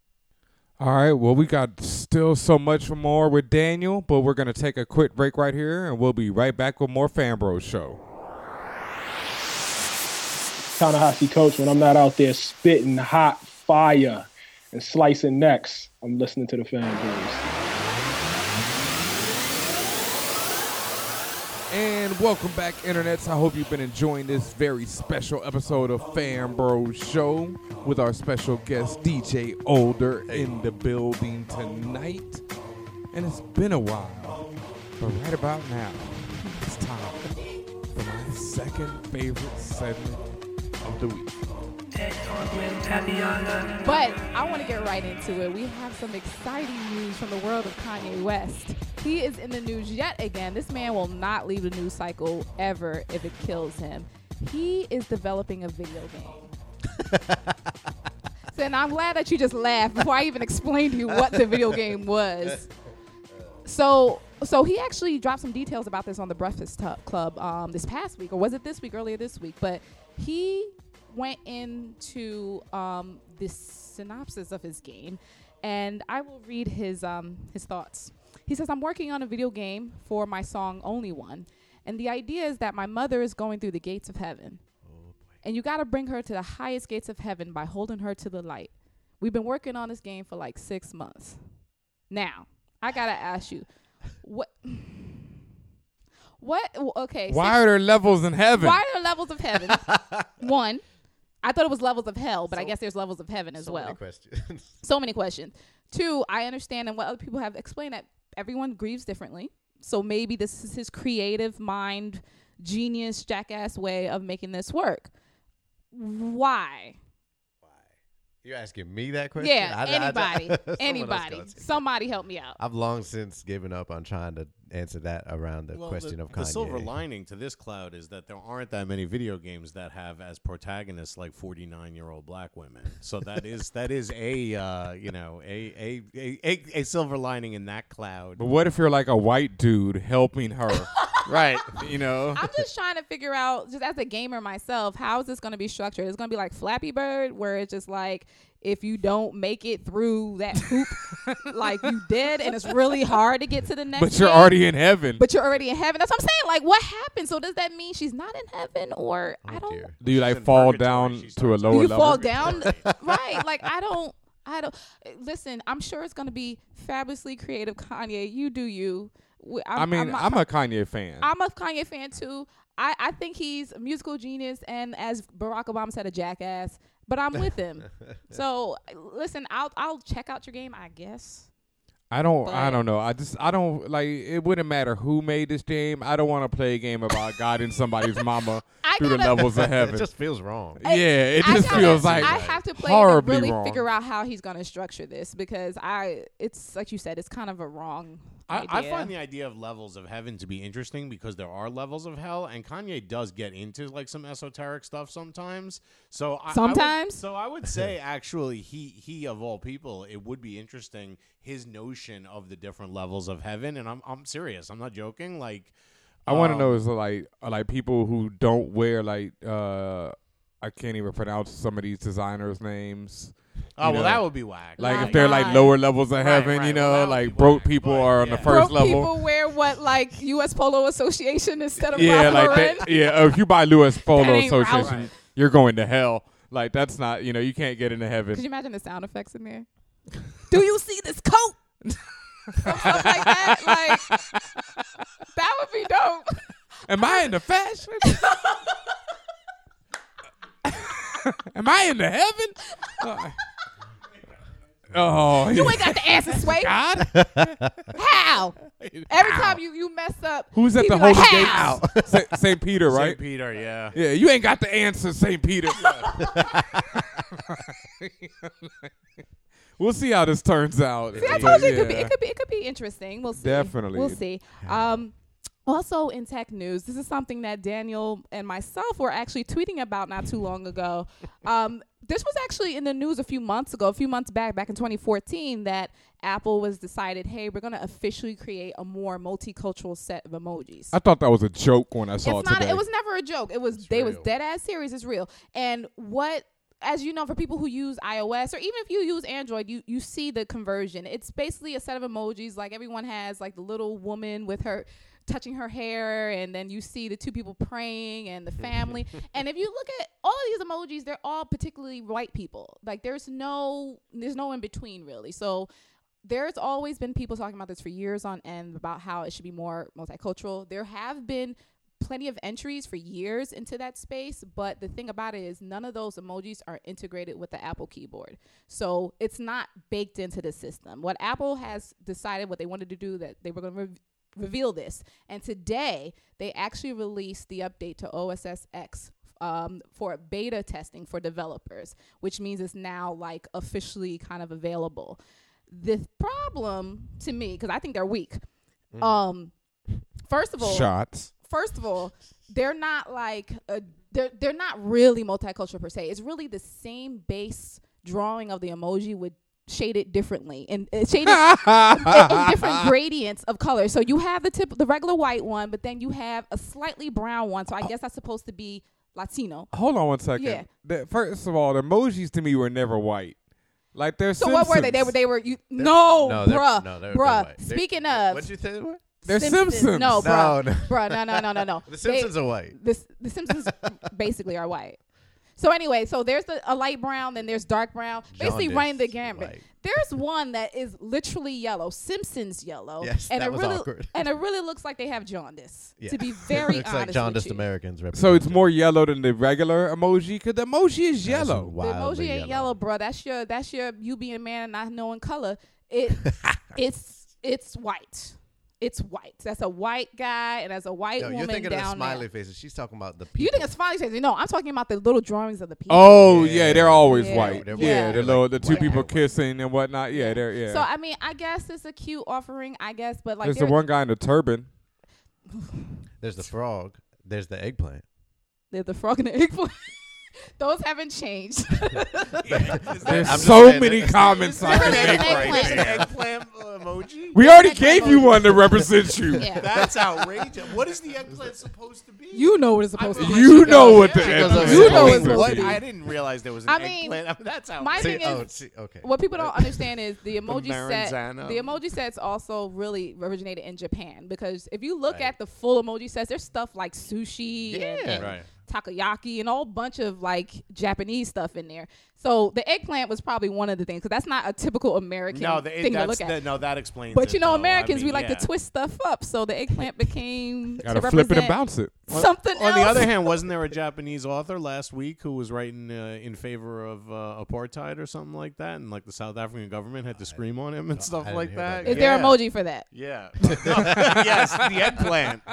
All right. Well, we got still so much more with Daniel, but we're gonna take a quick break right here, and we'll be right back with more Fan Bros show. Ta-Nehisi Coach, when I'm not out there spitting hot fire and slicing necks, I'm listening to the fan Welcome back, internets. I hope you've been enjoying this very special episode of Fan Bros Show with our special guest DJ Older in the building tonight. And it's been a while, but right about now, it's time for my second favorite segment of the week. But I want to get right into it. We have some exciting news from the world of Kanye West. He is in the news yet again. This man will not leave the news cycle ever if it kills him. He is developing a video game. so, and I'm glad that you just laughed before I even explained to you what the video game was. So, so he actually dropped some details about this on the Breakfast Tu- Club um, this past week, or was it this week? Earlier this week, but he went into um, the synopsis of his game, and I will read his um, his thoughts. He says, "I'm working on a video game for my song Only One, and the idea is that my mother is going through the gates of heaven, and you got to bring her to the highest gates of heaven by holding her to the light. We've been working on this game for like six months. Now, I gotta ask you, what?" What? Okay. Why six- are there levels in heaven? why are there levels of heaven? One, I thought it was levels of hell, but I guess there's levels of heaven as well. So well. many questions. So many questions. Two, I understand and what other people have explained that everyone grieves differently. So maybe this is his creative mind, genius, jackass way of making this work. Why? Why? You're asking me that question? Yeah, I- I- anybody, someone else anybody, gotta take that. somebody help me out. I've long since given up on trying to answer that around the Well, question the, of the Kanye. silver lining to this cloud is that there aren't that many video games that have as protagonists like 49 year old black women. So that is that is a uh, you know a a, a a a silver lining in that cloud. But what if you're like a white dude helping her? right. you know? I'm just trying to figure out, just as a gamer myself, how is this going to be structured? It's going to be like Flappy Bird, where it's just like if you don't make it through that hoop, like you did, and it's really hard to get to the next. But you're game, already in heaven. But you're already in heaven. That's what I'm saying. Like, what happened? So does that mean she's not in heaven, or I don't? dear. Do you like fall down to a lower Do you level? fall down? right. Like I don't. I don't. Listen, I'm sure it's going to be fabulously creative, Kanye. You do you. W- I'm, I mean, not- I'm, a Kanye fan. I'm a Kanye fan too. I, I think he's a musical genius and as Barack Obama said, a jackass. But I'm with him. so listen, I'll I'll check out your game, I guess. I don't. I don't know. I just. I don't like. It wouldn't matter who made this game. I don't want to play a game about guiding somebody's mama through the gotta- levels of heaven. it just feels wrong. yeah, it I just gotta- feels like I have to play to really wrong. figure out how he's gonna structure this because I it's like you said, it's kind of a wrong I, I find the idea of levels of heaven to be interesting because there are levels of hell, and Kanye does get into like some esoteric stuff sometimes. So I- I, would- Sometimes? so I would say actually he he of all people, it would be interesting his notion of the different levels of heaven, and I'm I'm serious, I'm not joking. Like I want to um, know is like like people who don't wear like uh I can't even pronounce some of these designers' names. Oh well, know, that would be whack. Like Nah, if they're like lower levels of heaven, right, you know, that would like be broke whack, people but, are on the yeah. first Broke level. people wear what like US Polo Association instead of yeah, Ralph like Lauren. that, yeah. uh, If you buy Louis Polo. Association, Right. you're going to hell. Like that's not, you know, you can't get into heaven. Could you imagine the sound effects in there? Do you see this coat? Stuff like that. Like that would be dope. Am I into fashion? Am I into heaven? Oh, You ain't got the answer, Sway. God. How? how? Every time you you mess up, Who's at he the be like, Holy how? Gates? Sa- Saint Peter, right? St. Peter, yeah. Yeah, you ain't got the answer, Saint Peter. we'll see how this turns out. See, I told you it could be it could be it could be interesting. We'll see. Definitely. We'll see. Um also in tech news, this is something that Daniel and myself were actually tweeting about not too long ago. Um, this was actually in the news a few months ago, a few months back, back in 2014, that Apple was decided, hey, we're gonna officially create a more multicultural set of emojis. I thought that was a joke when I saw it's it not. today. It was never a joke. It was. they was dead ass serious. It's real. And what, as you know, for people who use iOS or even if you use Android, you you see the conversion. It's basically a set of emojis. Like everyone has like the little woman with her touching her hair and then you see the two people praying and the family and if you look at all of these emojis they're all particularly white people like there's no there's no in between really so there's always been people talking about this for years on end about how it should be more multicultural. There have been plenty of entries for years into that space, but the thing about it is none of those emojis are integrated with the Apple keyboard. So it's not baked into the system. What Apple has decided what they wanted to do that they were going to re- reveal this. And today they actually released the update to OS X um, for beta testing for developers, which means it's now like officially kind of available. The problem to me, because I think they're weak. Um, first of all, shots. first of all, they're not like a, they're they're not really multicultural per se. It's really the same base drawing of the emoji with shaded differently and uh, shaded in, in different gradients of color. So you have the tip, the regular white one, but then you have a slightly brown one. So I guess that's supposed to be Latino. Hold on one second. Yeah. The- first of all, the emojis to me were never white. Like they're So what were they? They were they were you no, no, they're- bruh, no, they're- they're bruh. white. They're- Speaking of What'd you say they were? They're Simpsons. No, bruh, No, no. bruh, no, no, no, no, no. The They- Simpsons are white. the the Simpsons basically are white. So anyway, so there's the, a light brown, then there's dark brown, basically Jaundice running the gambit. white. There's one that is literally yellow, Simpsons yellow, Yes, and that it was really awkward. and it really looks like they have jaundice. Yeah. To be very Looks honest like jaundiced with you. Americans. So it's represented. more yellow than the regular emoji because the emoji is That's yellow. The wildly emoji ain't yellow, bro. That's your that's your you being a man and not knowing color. It it's it's white. It's white. That's a white guy and that's a white No, woman you're thinking of the smiley there. faces. She's talking about the people. You think it's smiley faces? No, I'm talking about the little drawings of the people. Oh yeah, they're always Yeah. white. They're yeah, white. the They're little the two white. people White. kissing and whatnot. Yeah, they're yeah. So I mean, I guess it's a cute offering, I guess, but like There's the one guy in the turban. There's the frog. There's the eggplant. there's the frog and the eggplant. Those haven't changed. There's I'm so saying many comments I can make right eggplant. there. eggplant emoji? We already Eggplant gave you emoji. one to represent you. yeah. That's outrageous. What is the eggplant supposed to be? You know what it's supposed to be. You know what the eggplant is You know supposed it's to supposed be. to be. I didn't realize there was an I mean, eggplant. I mean, that's my outrageous. thing See, oh, is- see, okay. What people don't understand is the emoji set. The emoji sets also really originated in Japan because if you look Right. at the full emoji sets, there's stuff like sushi and, Yeah. and Right. Takoyaki and a whole bunch of like Japanese stuff in there. So the eggplant was probably one of the things because that's not a typical American No, the, thing to look at. the, no, that explains. It. But you know, though. I Americans mean, we like yeah. to twist stuff up. So the eggplant became Gotta flip it and represent bounce it. something On else. the other hand, wasn't there a Japanese author last week who was writing uh, in favor of uh, apartheid or something like that, and like the South African government had to scream on him and I stuff like hear that? about is there emoji for that? Yeah. Yes, the eggplant.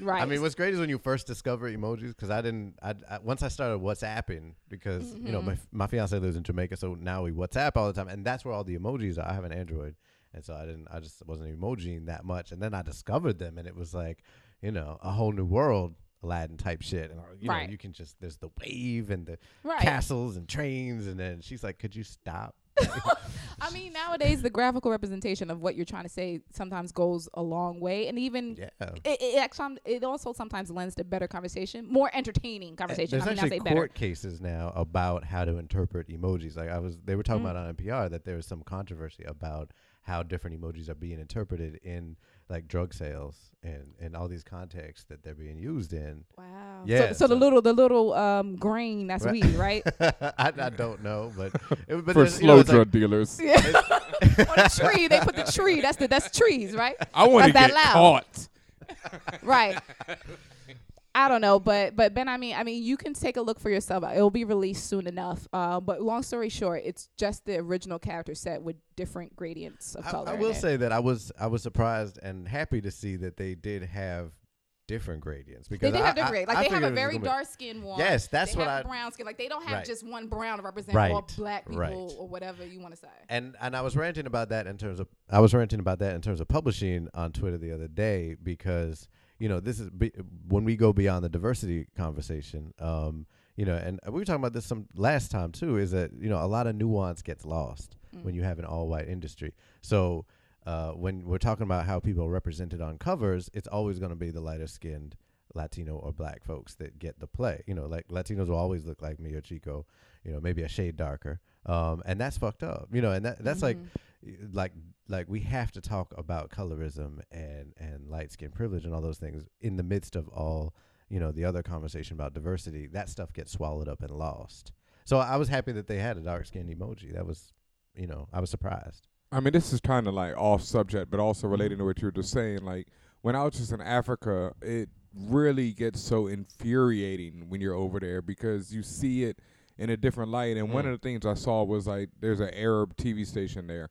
Right. I mean, what's great is when you first discover emojis because I didn't. I, I once I started WhatsApping because you Mm-hmm. know my my fiance lives in Jamaica, so now we WhatsApp all the time, and that's where all the emojis are. I have an Android, and so I didn't. I just wasn't emojiing that much, and then I discovered them, and it was like, you know, a whole new world. Aladdin type shit, and you Right. know you can just there's the wave and the Right. castles and trains, and then she's like, "Could you stop?" I mean, nowadays the graphical representation of what you're trying to say sometimes goes a long way, and even Yeah. it, it actually it also sometimes lends to better conversation, more entertaining conversation. There's I mean, I actually say better. court cases now about how to interpret emojis. Like I was, they were talking Mm. about on NPR that there was some controversy about how different emojis are being interpreted in like drug sales and and all these contexts that they're being used in. Wow. Yeah, So, so the little the little um grain that's Right. weed, right? I, I don't know, but, it, but For there's, you know, slow like- drug dealers. yeah. On the tree, they put the tree. That's the that's trees, right? I want to get that loud. caught. Right. I don't know, but but Ben, I mean, I mean, you can take a look for yourself. It'll be released soon enough. Uh, but long story short, it's just the original character set with different gradients of I, color. I will it. say that I was I was surprised and happy to see that they did have different gradients because they did I, have the I- grade. I Like they have a very dark skin one. Yes, that's they what have I- brown skin. Like they don't have Right. just one brown to represent Right. all black people Right. or whatever you want to say. and and I was ranting about that in terms of I was ranting about that in terms of publishing on Twitter the other day because you know this is be, when we go beyond the diversity conversation um you know and we were talking about this some last time too is that you know a lot of nuance gets lost when you have an all white industry so uh when we're talking about how people are represented on covers it's always going to be the lighter skinned Latino or black folks that get the play. You know, like Latinos will always look like me or Chico, you know, maybe a shade darker. Um, and that's fucked up. You know, and that that's Mm-hmm. like like we have to talk about colorism and and light skin privilege and all those things in the midst of all, you know, the other conversation about diversity. That stuff gets swallowed up and lost. So I was happy that they had a dark skinned emoji. That was you know, I was surprised. I mean, this is kind of like off subject, but also mm-hmm. relating to what you were just saying. Like when I was just in Africa, it really gets so infuriating when you're over there because you see it in a different light. And one mm. of the things I saw was like there's an Arab TV station there,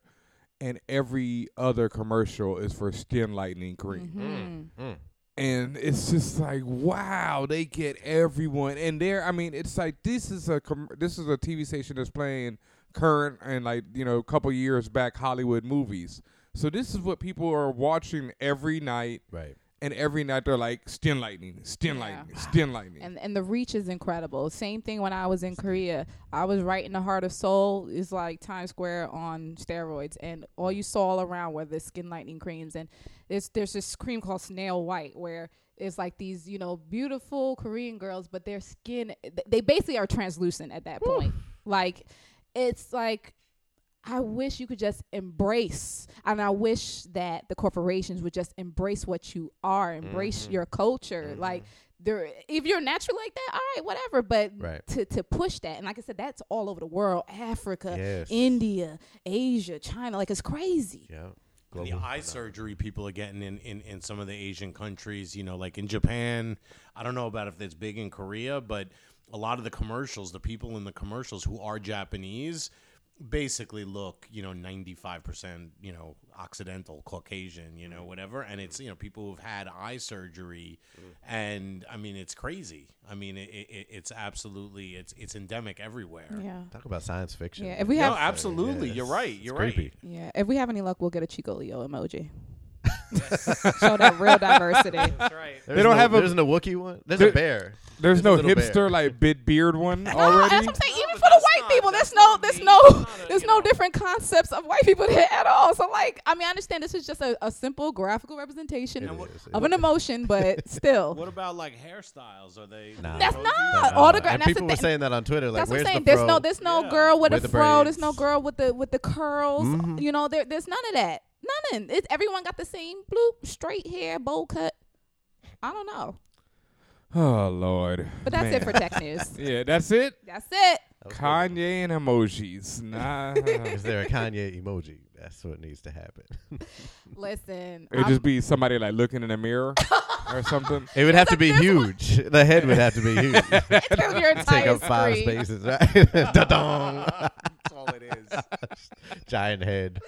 and every other commercial is for skin lightening cream. Mm-hmm. and it's just like wow they get everyone and there i mean it's like this is a com- this is a tv station that's playing current and like you know a couple years back hollywood movies so this is what people are watching every night Right. And every night they're like skin lightening skin Yeah. lightening skin lightening And and the reach is incredible. Same thing when I was in Korea. I was right in the heart of Seoul. It's like Times Square on steroids, and all you saw all around were the skin lightening creams. And there's there's this cream called Snail White where it's like these you know beautiful Korean girls, but their skin they basically are translucent at that point. Like it's like I wish you could just embrace, and I wish that the corporations would just embrace what you are, embrace Mm-hmm. your culture. Like, there, if you're natural like that, all right, whatever. But Right. to to push that, and like I said, that's all over the world: Africa, Yes. India, Asia, China. Like it's crazy. Yeah. And the Global eye surgery people are getting in, in, in some of the Asian countries, you know, like in Japan. I don't know about if it's big in Korea, but a lot of the commercials, the people in the commercials who are Japanese, basically look, you know, 95%, you know, Occidental, Caucasian, you know, mm-hmm. whatever. And it's, mm-hmm. you know, people who've had eye surgery. Mm-hmm. And I mean, it's crazy. I mean, it, it, it's absolutely, it's, it's endemic everywhere. Yeah, Talk about science fiction. yeah. If we No, have, absolutely. Yeah, You're right. You're creepy. right. yeah, if we have any luck, we'll get a Chico Leo emoji. Show that real diversity. That's right. There's don't no, have a- There's no Wookiee one. There's There- a bear. there's There's no hipster bear. like bit beard one No, oh, already that's what I'm saying. Even for the that's white not- people, there's no, there's no, It's not a, there's no different concepts of white people there at all. So like, I mean, I understand this is just a, a simple graphical representation It of an emotion, but still, What about like hairstyles? Are they? Nah. That's not Uh, autograph. And that's the people were saying that on Twitter. Like, that's what where's I'm saying. the There's no, there's no Yeah. girl with, With a the fro. There's no girl with the with the curls. Mhm. You know, there, there's none of that. None. It's everyone got the same bloop, straight hair, bowl cut. I don't know, oh lord but that's Man. it for tech news. yeah that's it That's it. That good. kanye and emojis nah Is there a Kanye emoji? That's what needs to happen. Listen, It'd I'm- just be somebody like looking in a mirror or something. It would have to be this huge. The head would have to be huge. fill your Take up five screen. spaces, right? Da-dong. That's all it is. Giant head.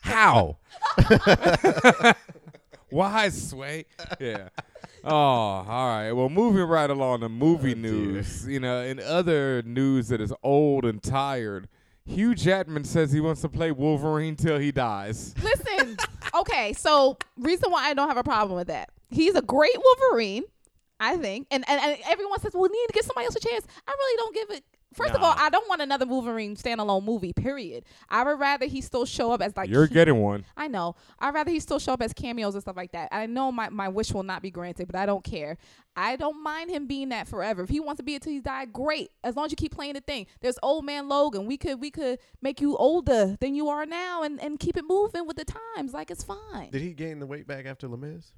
How? Why sway? Yeah. Oh, all right. Well, moving right along to movie Oh, dear. news. You know, in other news that is old and tired, Hugh Jackman says he wants to play Wolverine till he dies. Listen, okay, so reason why I don't have a problem with that. He's a great Wolverine, I think. And and, and everyone says, well, we need to give somebody else a chance. I really don't give it. First of all, I don't want another Wolverine standalone movie, period. I would rather he still show up as like You're he- getting one. I know. I'd rather he still show up as cameos and stuff like that. I know my, my wish will not be granted, but I don't care. I don't mind him being that forever. If he wants to be it till he die, great. As long as you keep playing the thing. There's old man Logan. We could we could make you older than you are now and, and keep it moving with the times. Like it's fine. Did he gain the weight back after Les Mis?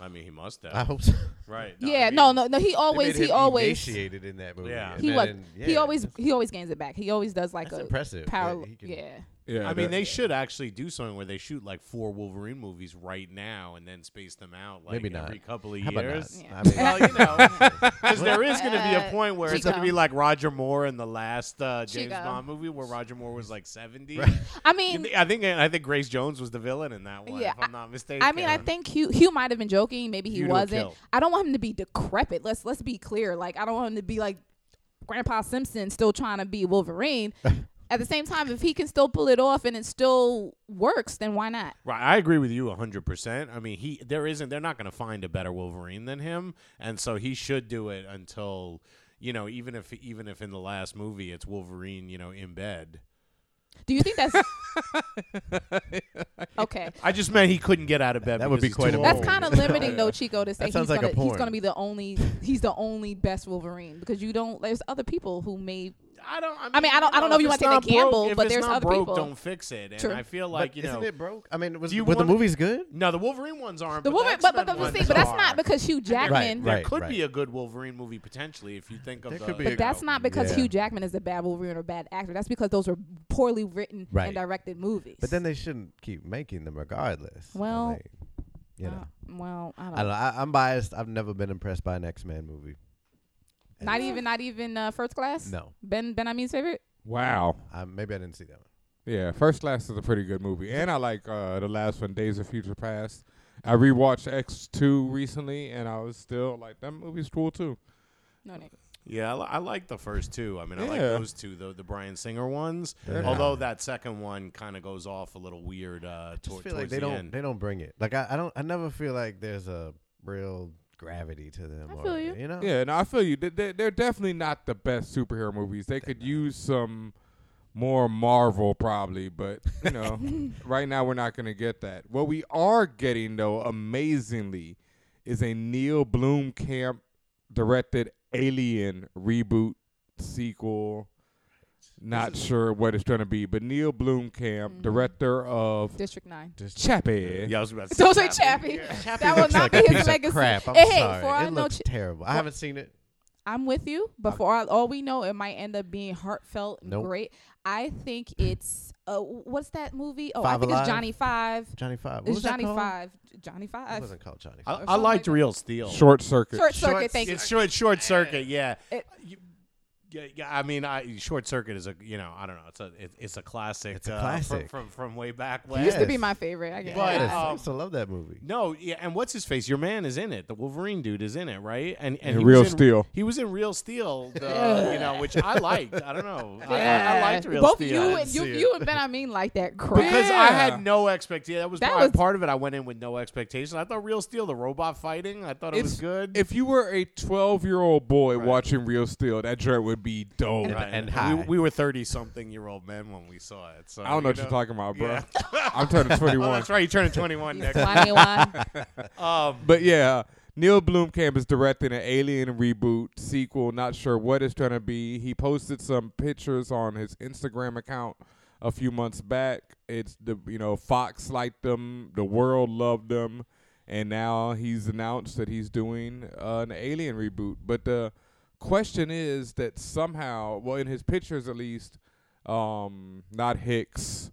I mean, he must have. I hope so. right. yeah, I no, mean, no, no. He They always he him always emaciated in that movie. Yeah. he was then- he always he always gains it back. He always does like That's a impressive that power he can- yeah. Yeah, I mean, they should actually do something where they shoot like four Wolverine movies right now and then space them out like Maybe not. every couple of How about years. not? Yeah. I mean, Well, you know, because there is going to be a Uh, point where it's going to be like Roger Moore in the last uh, James Chico. Bond movie, where Roger Moore was like seventy. I mean, I think I think Grace Jones was the villain in that one, Yeah, if I'm not mistaken. I mean, I think Hugh Hugh might have been joking. Maybe he View to a wasn't. kill. I don't want him to be decrepit. Let's let's be clear. Like I don't want him to be like Grandpa Simpson still trying to be Wolverine. At the same time, if he can still pull it off and it still works, then why not? Right, I agree with you 100%. I mean, he there isn't they're not going to find a better Wolverine than him, and so he should do it until, you know, even if even if in the last movie it's Wolverine, you know, in bed. Do you think that's okay? I just meant he couldn't get out of bed. That would be quite a That's kind of limiting though, Chico, to say he's sounds like gonna he's gonna be the only he's the only best Wolverine because you don't. There's other people who may. I don't. I mean, I mean, I don't- I don't know if you wanna take not a gamble, broke- if but it's there's not other broke, people. Don't fix it. And True. I feel like but you isn't it broke? I mean, was, you were the movies good? No, the Wolverine ones aren't. The but but but, but, ones see, but that's are. not because Hugh Jackman. There Right, could right. be a good Wolverine movie potentially if you think of There the. could be you a- But that's know, not because Yeah. Hugh Jackman is a bad Wolverine or bad actor. That's because those are poorly written Right. and directed movies. But then they shouldn't keep making them regardless. Well, you know, Uh, well, I don't. I don't know. I, I'm biased. I've never been impressed by an X Men movie. And Not even, not even uh, first class. No, Ben Ben Amin's favorite. wow. I, maybe I didn't see that one. Yeah, First Class is a pretty good movie, and I like uh, the last one, Days of Future Past. I rewatched X two recently, and I was still like, that movie's cool too. No, Nick. Yeah, I, li- I like the first two. I mean, I like Yeah. those two, the the Bryan Singer ones. Yeah. Although that second one kind of goes off a little weird uh, I just toward, feel towards like they the don't end. they don't bring it. Like I, I don't I never feel like there's a real gravity to them. I or, you. You know. Yeah, no, I feel you. They- they- They're definitely not the best superhero movies. They could use some more Marvel, probably, but you know, right now we're not going to get that. What we are getting, though, amazingly, is a Neil Blomkamp directed Alien reboot sequel. Not sure what it's going to be, but Neil Blomkamp, Mhm. director of District Nine. Just Chappie. yeah, I was about to Don't say Chappie. Chappie. Yeah. That will not like be his piece legacy. crap. I'm Hey, hey, sorry. for I it know, looks Ch- terrible. I haven't seen it. I'm with you, but for all, all we know, it might end up being heartfelt and Nope. great. I think it's uh, what's that movie? Oh, Five I think Alive? it's Johnny Five. Johnny Five. What It's was that Johnny called? Five. Johnny It wasn't called Johnny I, Five. I something liked like Real Steel. Short Circuit. Short Circuit. Thank you. It's short, short circuit. Yeah. It- You- yeah, yeah, I mean, I, Short Circuit is a you know I don't know it's a it, it's a classic. It's a uh, classic. from, from from way back when. It used to be my favorite. I guess. But, Yes, um, I used to love that movie. No, yeah, and what's his face? Your man is in it. The Wolverine dude is in it, right? And and And he Real was in, Steel. He was in Real Steel, the, you know, which I liked. I don't know. I, I, I liked Real Both Steel. you and you, see you and Ben, I mean, like that crap. because I had no expectation. That was That part, was- part of it. I went in with no expectation. I thought Real Steel, the robot fighting, I thought it was good. If you were a 12 year old boy Right. watching Real Steel, that joint would be dope. Right. and we, high. we were thirty something year old men when we saw it. So I don't know what you you're talking about, bro. Yeah. I'm turning Oh, 21. that's right. You turning twenty one He's next. 21. Um, But yeah, Neil Blomkamp is directing an Alien reboot sequel. Not sure what it's going to be. He posted some pictures on his Instagram account a few months back. It's the you know Fox liked them, the world loved them, and now he's announced that he's doing uh, an Alien reboot. But the question is that somehow, well, in his pictures at least, um, not Hicks,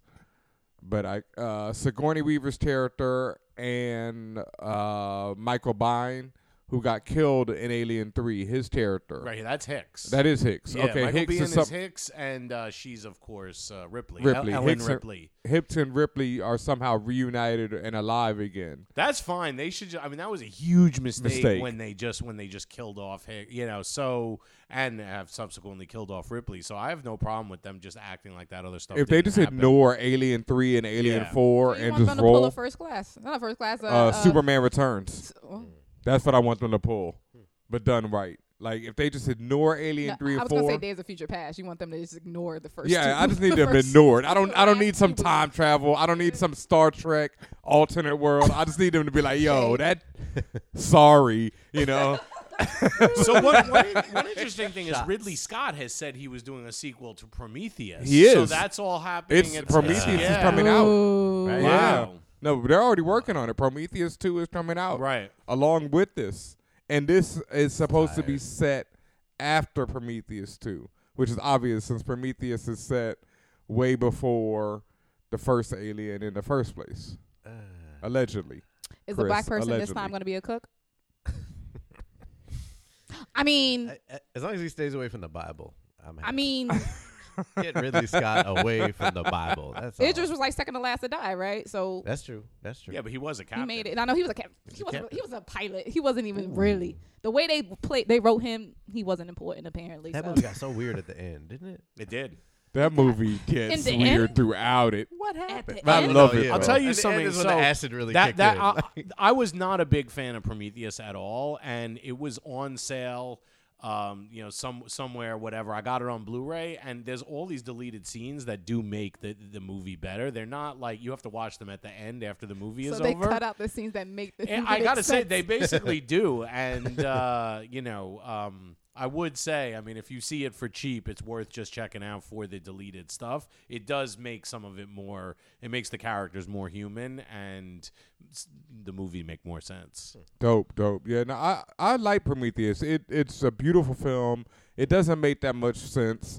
but I uh, Sigourney Weaver's character and uh, Michael Biehn, who got killed in Alien Three, his character. right, that's Hicks. That is Hicks. yeah, okay, Michael Hicks Biehn is is, some, Hicks, and uh, she's of course uh, Ripley. Ripley. El- Ellen Hicks and- Ripley. Hicks and Ripley are somehow reunited and alive again. That's fine. They should. Ju- I mean, that was a huge mistake, Mistake. when they just when they just killed off, Hick, you know. So and have subsequently killed off Ripley. So I have no problem with them just acting like that other stuff. if they didn't just happen. ignore Alien Three and Alien Yeah. Four So you and want them just to pull roll a first class? Not a first class. Uh, uh, uh, Superman Returns, well, that's what I want them to pull, but done right. Like if they just ignore Alien no, Three I and was gonna say Days of Future Past. You want them to just ignore the first. Yeah, two- I just need the them first ignored. I don't. I don't two need some reboots. time travel. I don't need some Star Trek alternate world. I just need them to be like, "Yo, that." Sorry, you know. so what, one, one interesting thing is Ridley Scott has said he was doing a sequel to Prometheus. He So is. that's all happening. It's at- Prometheus is yeah. coming out. Ooh. Right. Yeah. Wow. No, but they're already working on it. Prometheus Two is coming out Right. along with this, and this is supposed to be set after Prometheus Two, which is obvious since Prometheus is set way before the first alien in the first place. Uh. Allegedly. Is the Chris, black person this time going to be a cook? I mean, I- I- As long as he stays away from the Bible, I'm happy. I mean, get Ridley Scott away from the Bible. That's all. Idris was like second to last to die, right? So That's true. That's true. Yeah, but he was a captain. he made it. And I know he was a cap- he was a, captain. he was a pilot. He wasn't even really the way they played. They wrote him. He wasn't important apparently. that so. movie got so weird at the end, didn't it? It did. That movie gets weird end? throughout it. What happened? the I end? love it. I'll bro. tell you At the end something. is when so the acid really that kicked that in. I, I was not a big fan of Prometheus at all, and it was on sale. Um, you know, some somewhere, whatever. I got it on Blu-ray, and there's all these deleted scenes that do make the the movie better. They're not like you have to watch them at the end after the movie So is they over. cut out the scenes that make the. And I gotta say, they basically do, and uh, you know, um, I would say, I mean, if you see it for cheap, it's worth just checking out for the deleted stuff. It does make some of it more. It makes the characters more human, and s- the movie make more sense. Dope, dope. Yeah, no, I I like Prometheus. It it's a beautiful film. It doesn't make that much sense.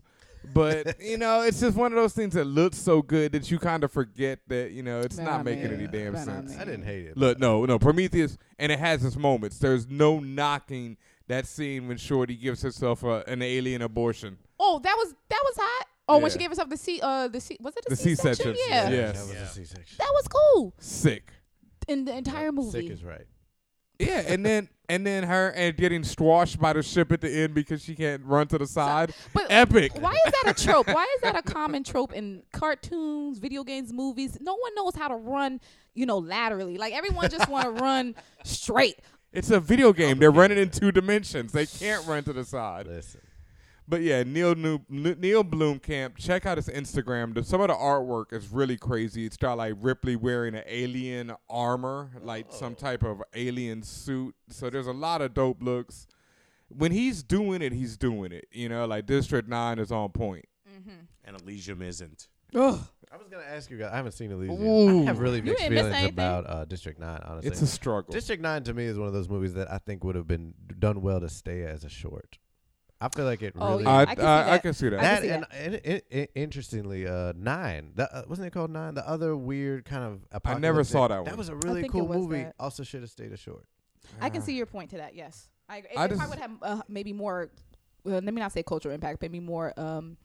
But you know, it's just one of those things that looks so good that you kind of forget that you know it's Nah, not making man. any damn Nah, sense. man. I didn't hate it. Look, no, no, Prometheus, and it has its moments. There's no knocking that scene when Shorty gives herself a, an alien abortion. Oh, that was that was hot. Oh, when she gave herself the C, uh, the C, was it The the C-section? C-section, Yeah, yes. That was Yeah. a C-section. that was cool Sick. in the entire movie. Sick is right. Yeah, and then and then her and getting squashed by the ship at the end because she can't run to the side. But Epic. Why is that a trope? Why is that a common trope in cartoons, video games, movies? No one knows how to run, you know, laterally. Like everyone just want to run straight. It's a video game. They're running in two dimensions. They can't run to the side. Listen, But yeah, Neil New, Neil Blomkamp. Check out his Instagram. The, some of the artwork is really crazy. It's got like Ripley wearing an alien armor, like oh. some type of alien suit. So there's a lot of dope looks. When he's doing it, he's doing it. You know, like District Nine is on point. Mm-hmm. And Elysium isn't. I was gonna ask you guys. I haven't seen Elysium. Ooh. I have really You mixed ain't miss feelings anything. about uh, District Nine. Honestly, It's a struggle. District Nine to me is one of those movies that I think would have been done well to stay as a short. I feel like it Oh, really. yeah. I, I can see I, I that. can see that. I can that see and, and, and, and interestingly, uh, Nine. That, uh, wasn't it called Nine? The other weird kind of. I never saw apocalyptic- that That one. was a really think cool was movie. that. Also, should have stayed a short. I can see your point to that. Yes, I, agree. I I just- would have uh, maybe more. Well, let me not say cultural impact. Maybe more um,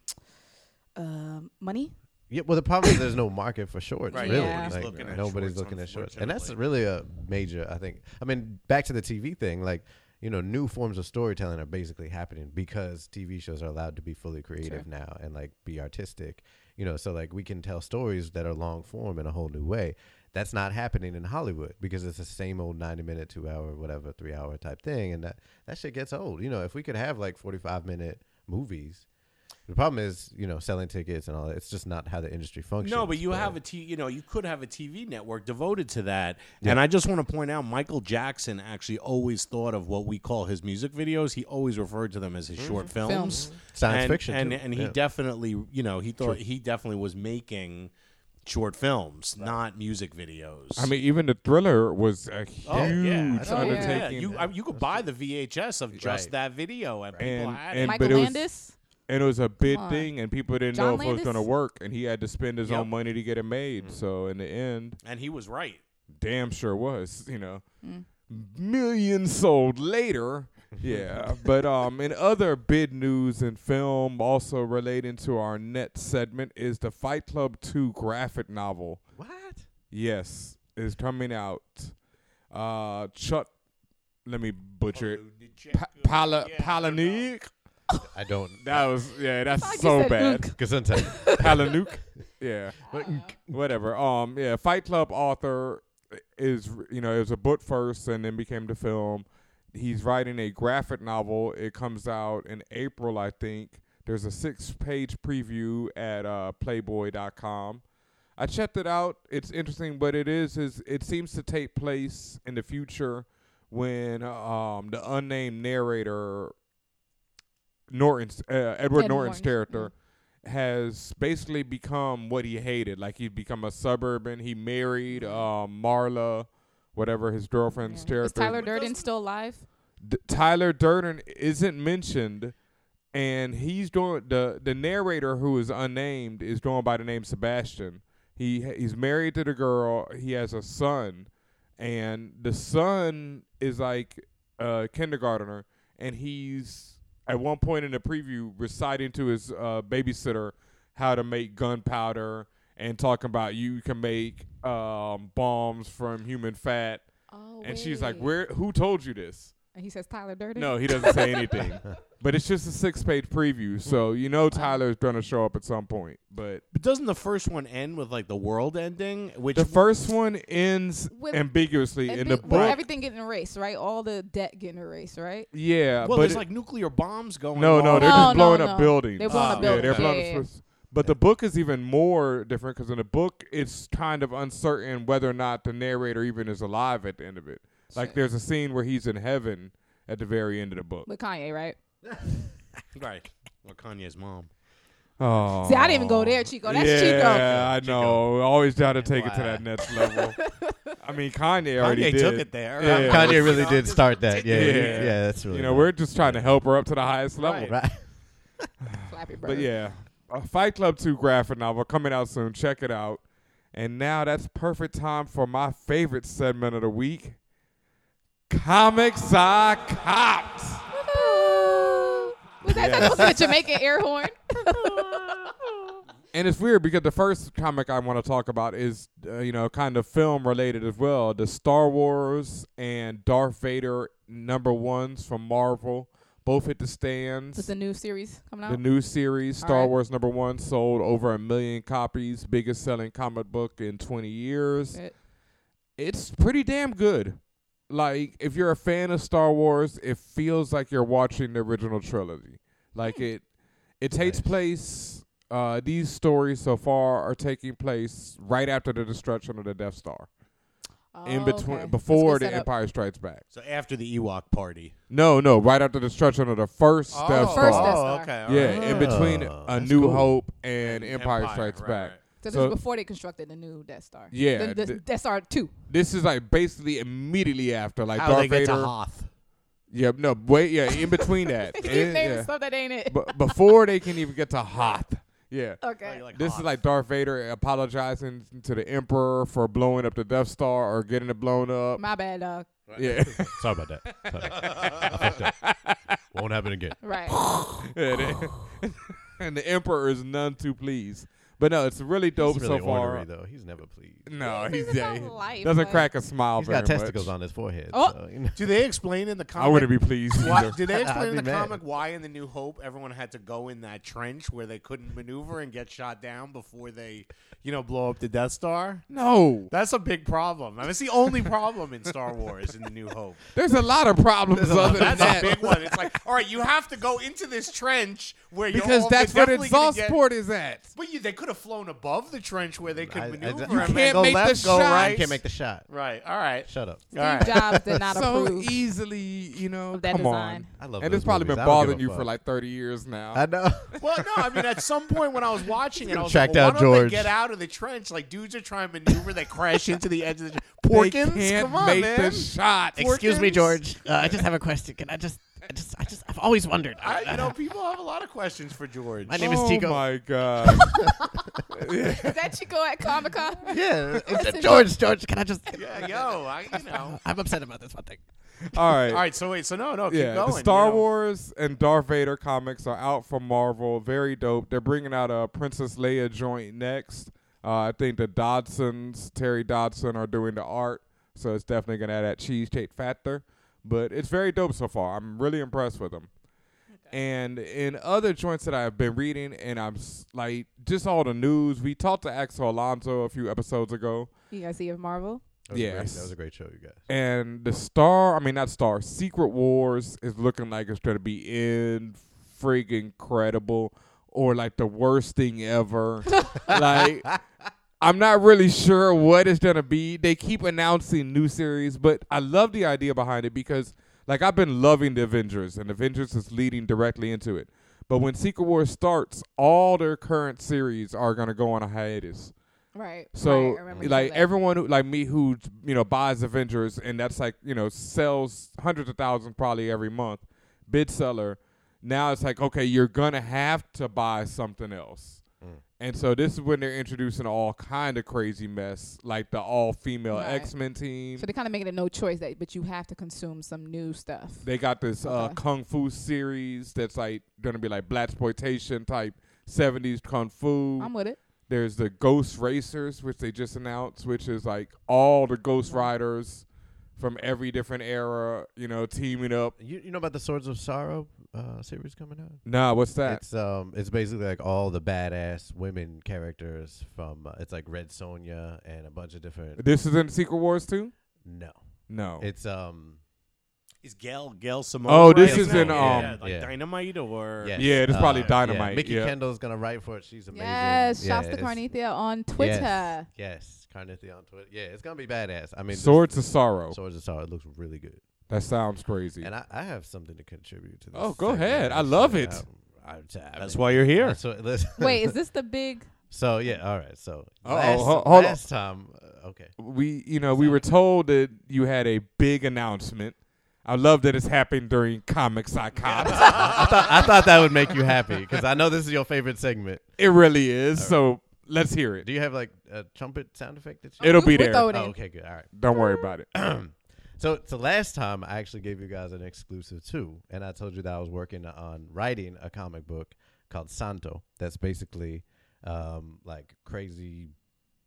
um, money. Yeah, well, the problem is there's no market for shorts. Right, Really, nobody's Like, looking at nobody's shorts, looking at shorts, and that's really a major. I think. I mean, back to the TV thing. Like, you know, new forms of storytelling are basically happening because TV shows are allowed to be fully creative Sure. now and like be artistic. You know, so like we can tell stories that are long form in a whole new way. That's not happening in Hollywood because it's the same old ninety minute, two hour, whatever, three hour type thing, and that that shit gets old. You know, if we could have like forty five minute movies. The problem is, you know, selling tickets and all that. It's just not how the industry functions. No, but you have a t- you know you could have a TV network devoted to that. And I just want to point out Michael Jackson actually always thought of what we call his music videos. He always referred to them as his mm-hmm. short films. Films. Science and, fiction, And too. and he Yeah. definitely, you know, he thought he definitely was making short films, not music videos. I mean, even the thriller was a oh, huge Oh, yeah. That's Oh, yeah. undertaking. Yeah, you I, you could buy the VHS of just Right. that video, and people And- had and- it. but Michael it was- Landis. And it was a big on. thing, and people didn't John know if it was going to work, and he had to spend his Yep. own money to get it made. So in the end, and he was right. damn sure was. You know, Mm. millions sold later. Yeah, but um, in other bid news and film, also relating to our net segment, is the Fight Club Two graphic novel. What? Yes, is coming out. Uh, Chuck, let me butcher it. Pa- Pala Palahniuk. I don't. That was yeah, that's so bad. Luke. Gesundheit. Palanuk. Yeah. Whatever. Um yeah, Fight Club author is you know, it was a book first and then became the film. He's writing a graphic novel. It comes out in April, I think. There's a six-page preview at uh, playboy.com. I checked it out. It's interesting, but it is is it seems to take place in the future when um the unnamed narrator Norton's uh, Edward Ed Norton's Norton's, character has basically become what he hated. Like he'd become a suburban. He married um, Marla, whatever his girlfriend's Is character. Tyler Durden still alive? D- Tyler Durden isn't mentioned, and he's doing the the narrator who is unnamed is going by the name Sebastian. He he's married to the girl. He has a son, and the son is like a kindergartner, and he's at one point in the preview reciting to his uh, babysitter how to make gunpowder and talking about you can make um, bombs from human fat. Oh, And she's like, "Where? Who told you this?" And he says Tyler Durden. No, he doesn't say anything. But it's just a six-page preview, so you know Tyler's gonna show up at some point. But But doesn't the first one end with like the world ending? Which the first one ends With- ambiguously And in be- the with book. everything getting erased, right? All the debt getting erased, right? yeah, well, but there's it- like nuclear bombs going. no, no, off. they're No, just no, blowing no. up buildings. They're blowing up ah, up Yeah, buildings. they're blowing Yeah, yeah, up. But the book is even more different because in the book it's kind of uncertain whether or not the narrator even is alive at the end of it. Like there's a scene where he's in heaven at the very end of the book. With Kanye, right? right. Or Kanye's mom. Oh, See, I didn't even go there, Chico. That's yeah, Chico. I know. Always trying to take it to that next level. I mean, Kanye already Kanye did. took it there. Yeah. Kanye really did start that. Yeah, Yeah. yeah, yeah that's really. You know, nice. we're just trying to help her up to the highest level. Right. right. Flappy Bird. But yeah, a Fight Club 2 graphic novel coming out soon. Check it out. And now that's perfect time for my favorite segment of the week. Comics I copped. Was that, that be a Jamaican air horn? And it's weird because the first comic I want to talk about is, uh, you know, kind of film related as well. The Star Wars and Darth Vader number ones from Marvel both hit the stands. It's a new series coming out. The new series, Star right. Wars number one, sold over a million copies, biggest selling comic book in 20 years. It- It's pretty damn good. Like, if you're a fan of Star Wars, it feels like you're watching the original trilogy. Like it, it takes Nice. place. Uh, these stories so far are taking place right after the destruction of the Death Star, in Oh, between okay. before the. Empire Strikes Back. So after the Ewok party. No, no, right after the destruction of the first Death Star. First Death Star. okay. Yeah, right. in between Oh, A New cool. Hope and, And Empire, Empire, Strikes right, Back. right. So this So- is before they constructed the new Death Star. Yeah, The, the th- Death Star 2. This is like basically immediately after, like How Darth they get Vader. to Hoth. Yeah, no, wait, yeah, in between that. They keep naming yeah. stuff that ain't it. But before they can even get to Hoth. Yeah. okay. Oh, this is like Darth Vader apologizing to the Emperor for blowing up the Death Star or getting it blown up. My bad, dog. Yeah. Sorry about that. Sorry. I. Won't happen again. Right. And the Emperor is none too pleased. But no, it's really dope He's really so far. ornery, though. He's never pleased. No, He's he's yeah, life, doesn't crack a smile. He's very got testicles much. on his forehead. Oh. So, you know. Do they explain in the comic? I wouldn't be pleased. Why, either. did they explain in the mad. comic why in the New Hope everyone had to go in that trench where they couldn't maneuver and get shot down before they, you know, blow up the Death Star? No, That's a big problem. I mean, it's the only problem in Star Wars in the New Hope. there's a lot of problems other than That's that. a big one. It's like, all right, you have to go into this trench where you're because all, that's where the gonna exhaust get- port is at. But you, they could have flown above the trench where they could I- I- maneuver. you can't go make the left, go shot. right. You can't make the shot. Right. All right. Shut up. Steve All right. Jobs did not so approve. easily, you know, of that come design. on. I love And it's probably movies. been I don't give bothering you fuck. for like 30 years now. I know. Well, no, I mean, at some point when I was watching it, I gonna was like, well, down why don't George. they get out of the trench? Like, dudes are trying to maneuver, they crash into the edge of the they Porkins? can't Come on, make man. the shot. Excuse me, George. Uh, I just have a question. Can I just, I just, I just, I've always wondered. I, you know, people have a lot of questions for George. My name is Tico. oh Chico. my god. Is that Chico at Comic Con? Yeah. Listen, George, George, can I just? yeah, yo, I, you know. I'm upset about this one thing. All right. All right, so wait, so no, no, keep yeah, going. the Star you know. Wars and Darth Vader comics are out from Marvel. Very dope. They're bringing out a Princess Leia joint next. Uh, I think the Dodsons, Terry Dodson, are doing the art, so it's definitely gonna add that cheese cake factor. But it's very dope so far. I'm really impressed with them. And in other joints that I've been reading, and I'm s- like, just all the news. We talked to Axel Alonso a few episodes ago. You guys see of Marvel? That was a great- Yes. that was a great show, you guys. And the Star, I mean not Star, Secret Wars is looking like it's gonna be in friggin' credible or like the worst thing ever. like I'm not really sure what it's gonna be. They keep announcing new series, but I love the idea behind it because like I've been loving the Avengers and Avengers is leading directly into it. But when Secret Wars starts, all their current series are gonna go on a hiatus. Right. So right, I remember you like everyone who like me who you know buys Avengers and that's like you know sells hundreds of thousands probably every month, bid seller. Now it's like okay, you're gonna have to buy something else. And so this is when they're introducing all kind of crazy mess, like the all female Right. X Men team. So they're kind of making it a no choice that, but you have to consume some new stuff. They got this uh, kung fu series that's like gonna be like black exploitation type '70s kung fu. I'm with it. There's the Ghost Racers, which they just announced, which is like all the Ghost Riders from every different era, you know, teaming up. You you know about the Swords of Sorrow uh, series coming out? Nah, what's that? It's um it's basically like all the badass women characters from uh, it's like Red Sonja and a bunch of different this is in Secret Wars too. no. No, It's um Is Gail Gail Simone? Oh, this writing is that? in, Yeah, um, yeah, like Yeah. Dynamite or yes. Yeah, it's probably uh, Dynamite, Yeah. Mikki yeah. Kendall's gonna write for it. She's amazing. Yes, yeah, shouts to it's- Karnythia on Twitter. Yes, yes, Karnythia on Twitter. Yeah, it's gonna be badass. I mean, this- Swords of Sorrow. Swords of Sorrow. It looks really good. That sounds crazy. And I, I have something to contribute to this. Oh, go segment. ahead. I love it. I, I, I That's mean, why you're here. That's what, listen. Wait, is this the big? So yeah, all right. So Uh-oh, last, ho- hold on. last time, uh, okay. we, you know, we were told that you had a big announcement. I love that it's happened during Comics I Copped. I thought I thought that would make you happy because I know this is your favorite segment. it really is. So let's hear it. Do you have like a trumpet sound effect? That you It'll be We'll there. throw it Oh, okay, good. All right. Don't worry about it. So, so last time I actually gave you guys an exclusive too, and I told you that I was working on writing a comic book called Santo. That's basically um, like crazy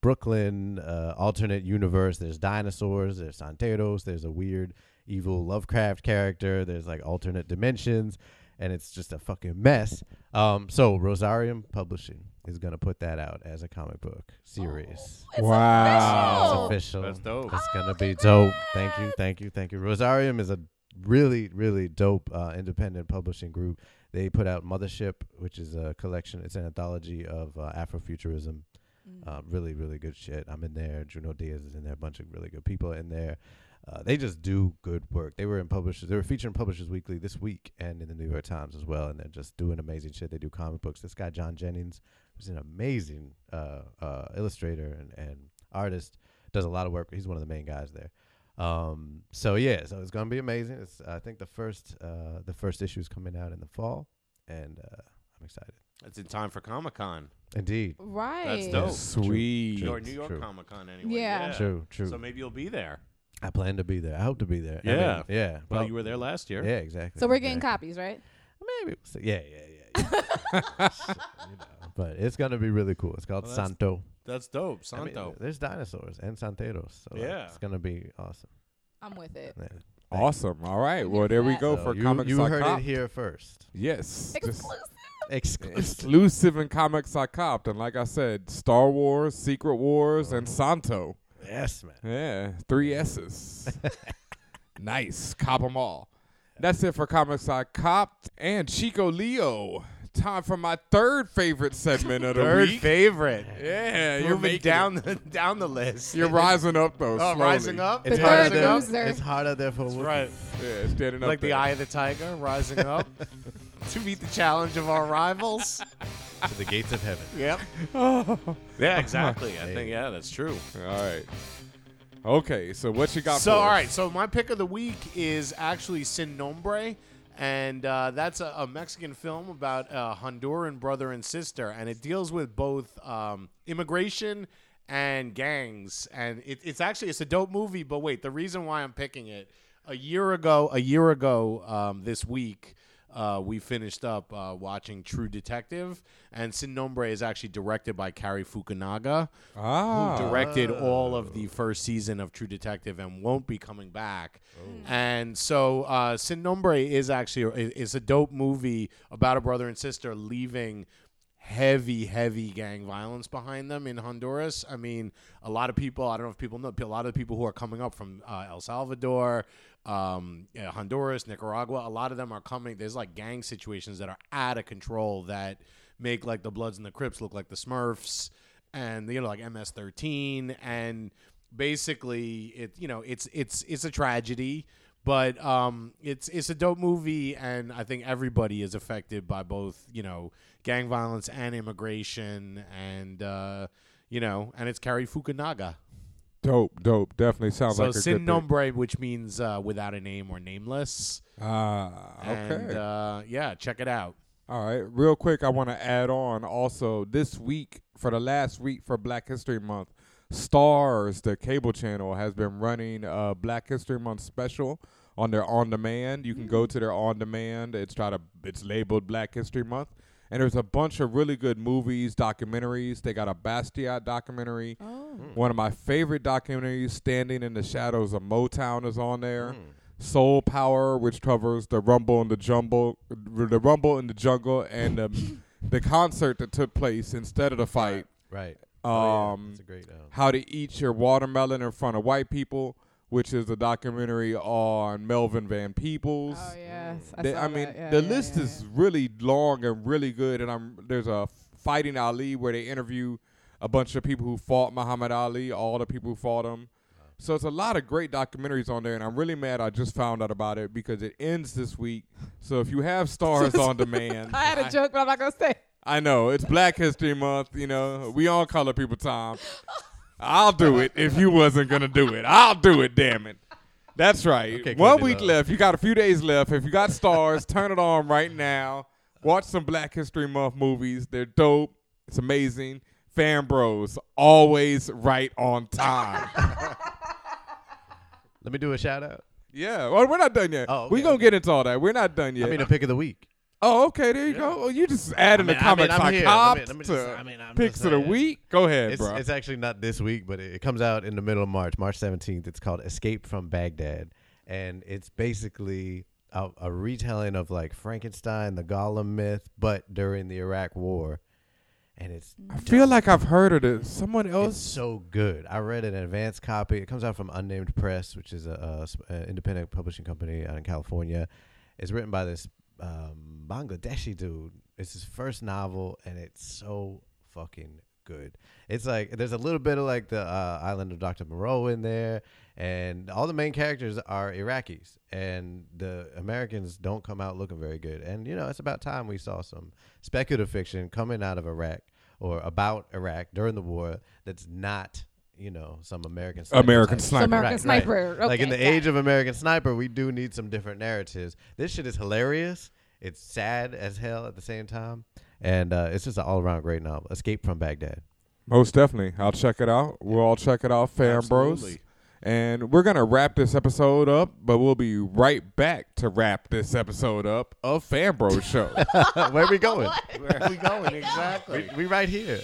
Brooklyn uh, alternate universe. There's dinosaurs. There's Santeros. There's a weird evil Lovecraft character. There's like alternate dimensions, and it's just a fucking mess. Um, so Rosarium Publishing is gonna put that out as a comic book series. wow. official. It's official. That's dope. It's gonna be dope. Thank you, thank you, thank you. Rosarium is a really, really dope uh, independent publishing group. They put out Mothership, which is a collection. It's an anthology of uh, Afrofuturism. Uh, really, really good shit. I'm in there. Junot Diaz is in there. A bunch of really good people in there. Uh, they just do good work. They were in publishers. They were featured in Publishers Weekly this week and in the New York Times as well. And they're just doing amazing shit. They do comic books. This guy John Jennings, who's an amazing uh, uh, illustrator and, and artist, does a lot of work. He's one of the main guys there. Um, so yeah, so it's gonna be amazing. It's I think the first uh, the first issue is coming out in the fall, and uh, I'm excited. It's in time for Comic Con. Indeed, Right. That's dope. Sweet. Or New York true. Comic Con anyway. Yeah. true, true. So maybe you'll be there. I plan to be there. I hope to be there. I mean, Yeah. yeah. Well, you were there last year. Yeah, exactly. So we're getting exactly. copies, right? Maybe. we'll. Yeah, yeah, yeah. yeah. Shit, you know. But it's gonna be really cool. It's called Well, that's Santo. That's dope. I mean, Santo. there's dinosaurs and Santeros. So like, Yeah. it's gonna be awesome. I'm with it. Yeah. Awesome. All right. Well, there we go So for you, Comics you heard Copped. it here first. Yes. Exclusive. Exclusive. exclusive in Comics I Copped. And like I said, Star Wars, Secret Wars, and Santo. yes, man. Yeah, three S's. nice. Cop them all. That's it for Comics I Copped and Chico Leo. Time for my third favorite segment of the Third week. favorite. yeah, you're Moving making down the down the list. You're rising up though. Oh, slowly. rising up. The It's hard third out loser. there. It's hard out there for That's right. Yeah, standing up Like the there. eye of the tiger, rising up to meet the challenge of our rivals. to the gates of heaven. Yep. yeah, exactly. I think yeah, that's true. All right. Okay, so what you got? So for all us? right, so my pick of the week is actually Sin Nombre, and uh, that's a, a Mexican film about a Honduran brother and sister, and it deals with both um, immigration and gangs, and it, it's actually it's a dope movie. But wait, the reason why I'm picking it a year ago, a year ago um, this week. Uh, we finished up uh, watching True Detective, and Sin Nombre is actually directed by Cary Fukunaga, Ah. who directed all of the first season of True Detective and won't be coming back. And so, uh, Sin Nombre is actually i- is a dope movie about a brother and sister leaving heavy, heavy gang violence behind them in Honduras. I mean, a lot of people. I don't know if people know. A lot of people who are coming up from uh, El Salvador. Um, yeah, Honduras, Nicaragua, a lot of them are coming. There's like gang situations that are out of control that make like the Bloods and the Crips look like the Smurfs and you know like MS13 and basically it you know it's it's it's a tragedy but um it's it's a dope movie and I think everybody is affected by both you know gang violence and immigration and uh you know and it's Cary Fukunaga Dope, dope. Definitely sounds so like a sin nombre which means uh without a name or nameless Ah, and okay. uh yeah check it out All right, real quick, I want to add on also this week for the last week for Black History Month. Starz, the cable channel, has been running a Black History Month special on their on demand. You can go to their on demand. It's try to it's labeled Black History Month, and there's a bunch of really good movies, documentaries. They got a Basquiat documentary. Oh. One of my favorite documentaries, Standing in the Shadows of Motown, is on there. Mm. Soul Power, which covers the Rumble in the Jumble, the Rumble in the Jungle, and the the concert that took place instead of the fight. Right. Oh, yeah. Um, That's a great. Um, How to Eat Your Watermelon in Front of White People, which is a documentary on Melvin Van Peebles. Oh yes. They- saw I mean. Yeah, the yeah, list yeah, is really long and really good. And I'm there's a Fighting Ali where they interview a bunch of people who fought Muhammad Ali, all the people who fought him. So it's a lot of great documentaries on there, and I'm really mad I just found out about it because it ends this week. So if you have Starz on demand. I had a joke, but I'm not gonna say. I know it's Black History Month. You know, we on color people time. I'll do it if you wasn't gonna do it. I'll do it. Damn it. That's right. Okay, One week left. You got a few days left. If you got Starz, turn it on right now. Watch some Black History Month movies. They're dope. It's amazing. Fan Bros always right on time. Let me do a shout out. yeah. Well, we're not done yet. Oh, okay, gonna okay. get into all that. We're not done yet. I mean, a pick of the week. Oh, okay. There you go. Oh, you just adding I mean- the I mean, comics I'm I here. copped Let me- to I mean, I'm picks of the week. Go ahead, It's, bro. it's actually not this week, but it, it comes out in the middle of March, March 17th. It's called Escape from Baghdad. And it's basically a, a retelling of like Frankenstein, the Golem myth, but during the Iraq War. And it's I feel like I've heard of it. Someone it's else. so good. I read an advanced copy. It comes out from Unnamed Press, which is a independent publishing company out in California. It's written by this um, Bangladeshi dude. It's his first novel, and it's so fucking good. It's like there's a little bit of like the uh, Island of Dr. Moreau in there, and all the main characters are Iraqis, and the Americans don't come out looking very good. And you know, it's about time we saw some speculative fiction coming out of Iraq or about Iraq during the war that's not, you know, some American sniper American type Sniper. shit. American Right, Sniper. right. like in the Okay, age it. of American Sniper, we do need some different narratives. This shit is hilarious. It's sad as hell at the same time, and uh, it's just an all-around great novel. Escape from Baghdad. Most definitely. I'll check it out. We'll all check it out, Fan Bros. And we're going to wrap this episode up, but we'll be right back to wrap this episode up of Fan Bros Show. Where are we going? Where are we going exactly? we, we right here.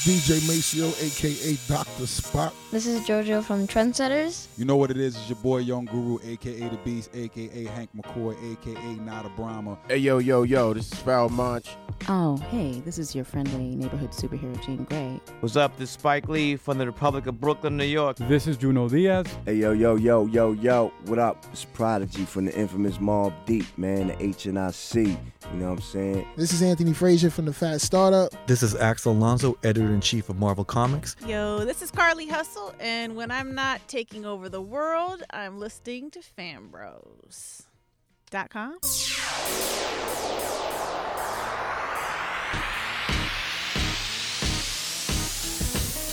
DJ Maceo, aka Dr. Spock. This is JoJo from Trendsetters. You know what it is? It's your boy Young Guru, aka The Beast, aka Hank McCoy, aka Nada Brahma. Hey, yo, yo, yo, this is Val Munch. Oh, hey, this is your friendly neighborhood superhero, Jean Grey. What's up? This is Spike Lee from the Republic of Brooklyn, New York. This is Junot Diaz. Hey yo yo yo yo yo, what up? It's Prodigy from the infamous Mobb Deep, man, the H and I C. You know what I'm saying? This is Anthony Frazier from the Fat Startup. This is Axel Alonso, editor in chief of Marvel Comics. Yo, this is Carly Hustle, and when I'm not taking over the world, I'm listening to Fanbros.com.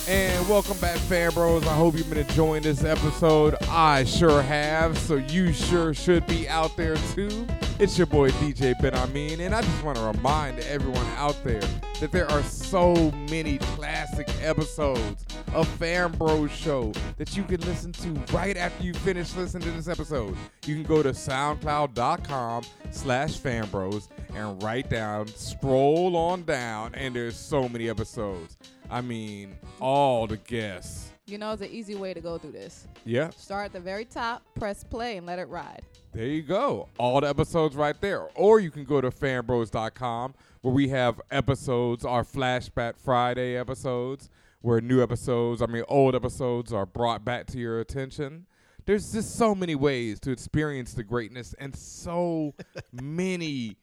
and welcome back, Fan Bros. I hope you've been enjoying this episode. I sure have, so you sure should be out there too. It's your boy DJ Ben Amin, and I just want to remind everyone out there that there are so many classic episodes of Fan Bros Show that you can listen to right after you finish listening to this episode. You can go to soundcloud.com slash fanbros and write down, scroll on down, and there's so many episodes. I mean, all the guests. You know, it's an easy way to go through this. Yeah. Start at the very top, press play, and let it ride. There you go. All the episodes right there. Or you can go to fanbros.com where we have episodes, our Flashback Friday episodes, where new episodes, I mean, old episodes are brought back to your attention. There's just so many ways to experience the greatness and so many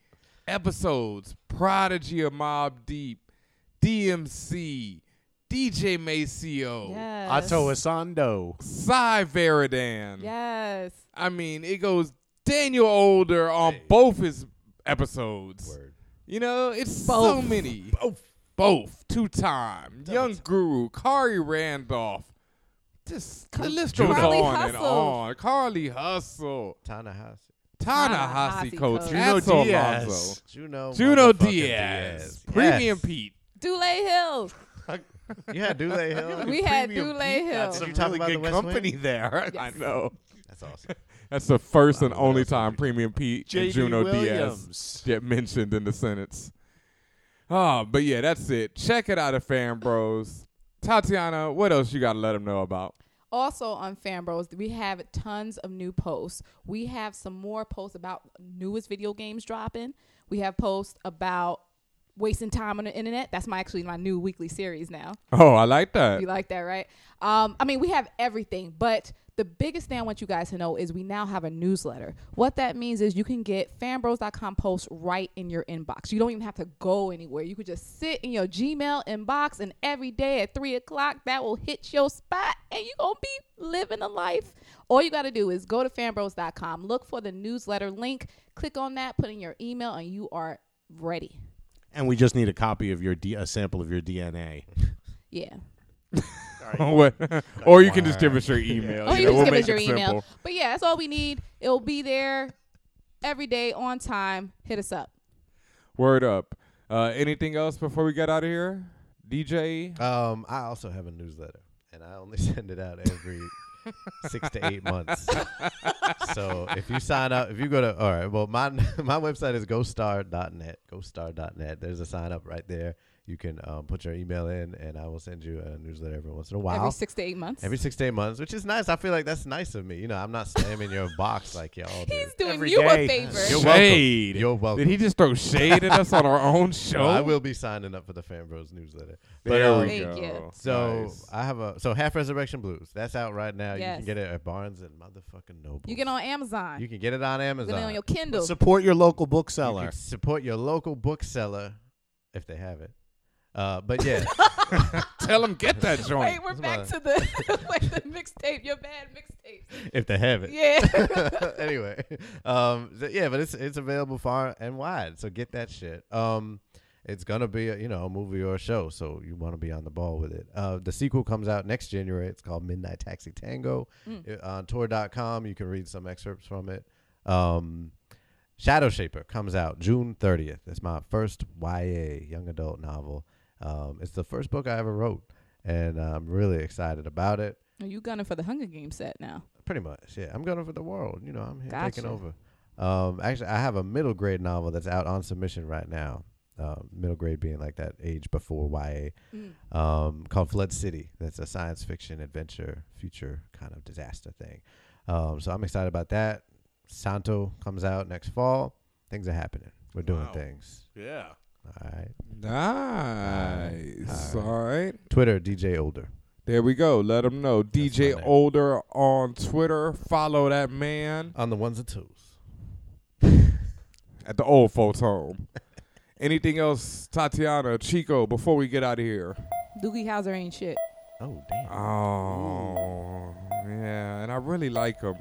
episodes. Prodigy of Mobb Deep, DMC, DJ Maceo, Yes. Otto Asando. Cy Veridan. Yes. I mean, it goes Daniel Older on both his episodes. You know, it's so many. Both. Both. Two time. Young Guru, Kari Randolph. Just the list goes Carly on and on. Carly Hustle. Tana House. Ta-Nehisi Coates. Junot That's Diaz. Alonso. Junot Junot motherfucking Diaz. Diaz. Premium Yes. Pete. Dule Hill. You had Dule Hill. We had Premium Dule Hill. That's You some talking really about the West company Wing? there. I know. That's awesome. That's the first and only time Premium Pete and Junot Williams. Diaz get mentioned in the sentence. Oh, but yeah, that's it. Check it out at Fan Bros. Tatiana, what else you got to let them know about? Also on Fan Bros, we have tons of new posts. We have some more posts about newest video games dropping. We have posts about wasting time on the internet. That's my actually my new weekly series now. Oh, I like that. You like that, right? Um, I mean, we have everything, but the biggest thing I want you guys to know is we now have a newsletter. What that means is you can get fanbros.com posts right in your inbox. You don't even have to go anywhere. You could just sit in your Gmail inbox, and every day at three o'clock, that will hit your spot, and you're gonna be living a life. All you got to do is go to fanbros.com, look for the newsletter link, click on that, put in your email, and you are ready. And we just need a copy of your D- a sample of your DNA. Yeah. What- or you can just give us your email. Oh, you you know, just we'll give us your email. simple. But yeah, that's all we need. It'll be there every day on time. Hit us up. Word up. Uh, anything else before we get out of here? DJ? Um, I also have a newsletter, and I only send it out every six to eight months. so if you sign up, if you go to all right, well, my my website is ghoststar.net. Ghoststar.net. There's a sign up right there. You can um, put your email in, and I will send you a newsletter every once in a while. Every six to eight months. Every six to eight months, which is nice. I feel like that's nice of me. You know, I'm not slamming your box like y'all do. He's doing Every you day. a favor. You're Shade. welcome. You're welcome. Did he just throw shade at us on our own show? No, I will be signing up for the Fan Bros newsletter. There But, we Thank go. So Nice. I have a so half Resurrection Blues. That's out right now. You can get it at Barnes and motherfucking Noble. You can get on Amazon. You can get it on Get Amazon. it on your Kindle. Support your local bookseller. can support your local bookseller if they have it. Uh, but yeah, Tell them get that joint. Wait, we're That's back my- to the wait, the mixtape. Your bad mixtape. if they have it. Yeah. anyway, um, th- yeah, but it's it's available far and wide. So get that shit. Um, it's gonna be a, you know a movie or a show, so you want to be on the ball with it. Uh, the sequel comes out next January. It's called Midnight Taxi Tango. Mm. Uh, on Tor.com, you can read some excerpts from it. Um, Shadowshaper comes out June 30th. It's my first YA young adult novel. Um, it's the first book I ever wrote, and I'm really excited about it. Are you gunning for the Hunger Games set now? Pretty much, yeah. I'm going for the world. You know, I'm here taking over. Um, actually, I have a middle grade novel that's out on submission right now. Uh, middle grade being like that age before YA, Mm. um, called Flood City. That's a science fiction adventure, future kind of disaster thing. Um, so I'm excited about that. Santo comes out next fall. Things are happening. We're doing Wow. things. Yeah. All right. Nice. All right. All right. Twitter, DJ Older. There we go. Let them know. DJ Older on Twitter. Follow that man. On the ones and twos. At the old folks home. Anything else, Tatiana, Chico, before we get out of here? Doogie Howser ain't shit. Oh, damn. Oh, yeah. And I really like him.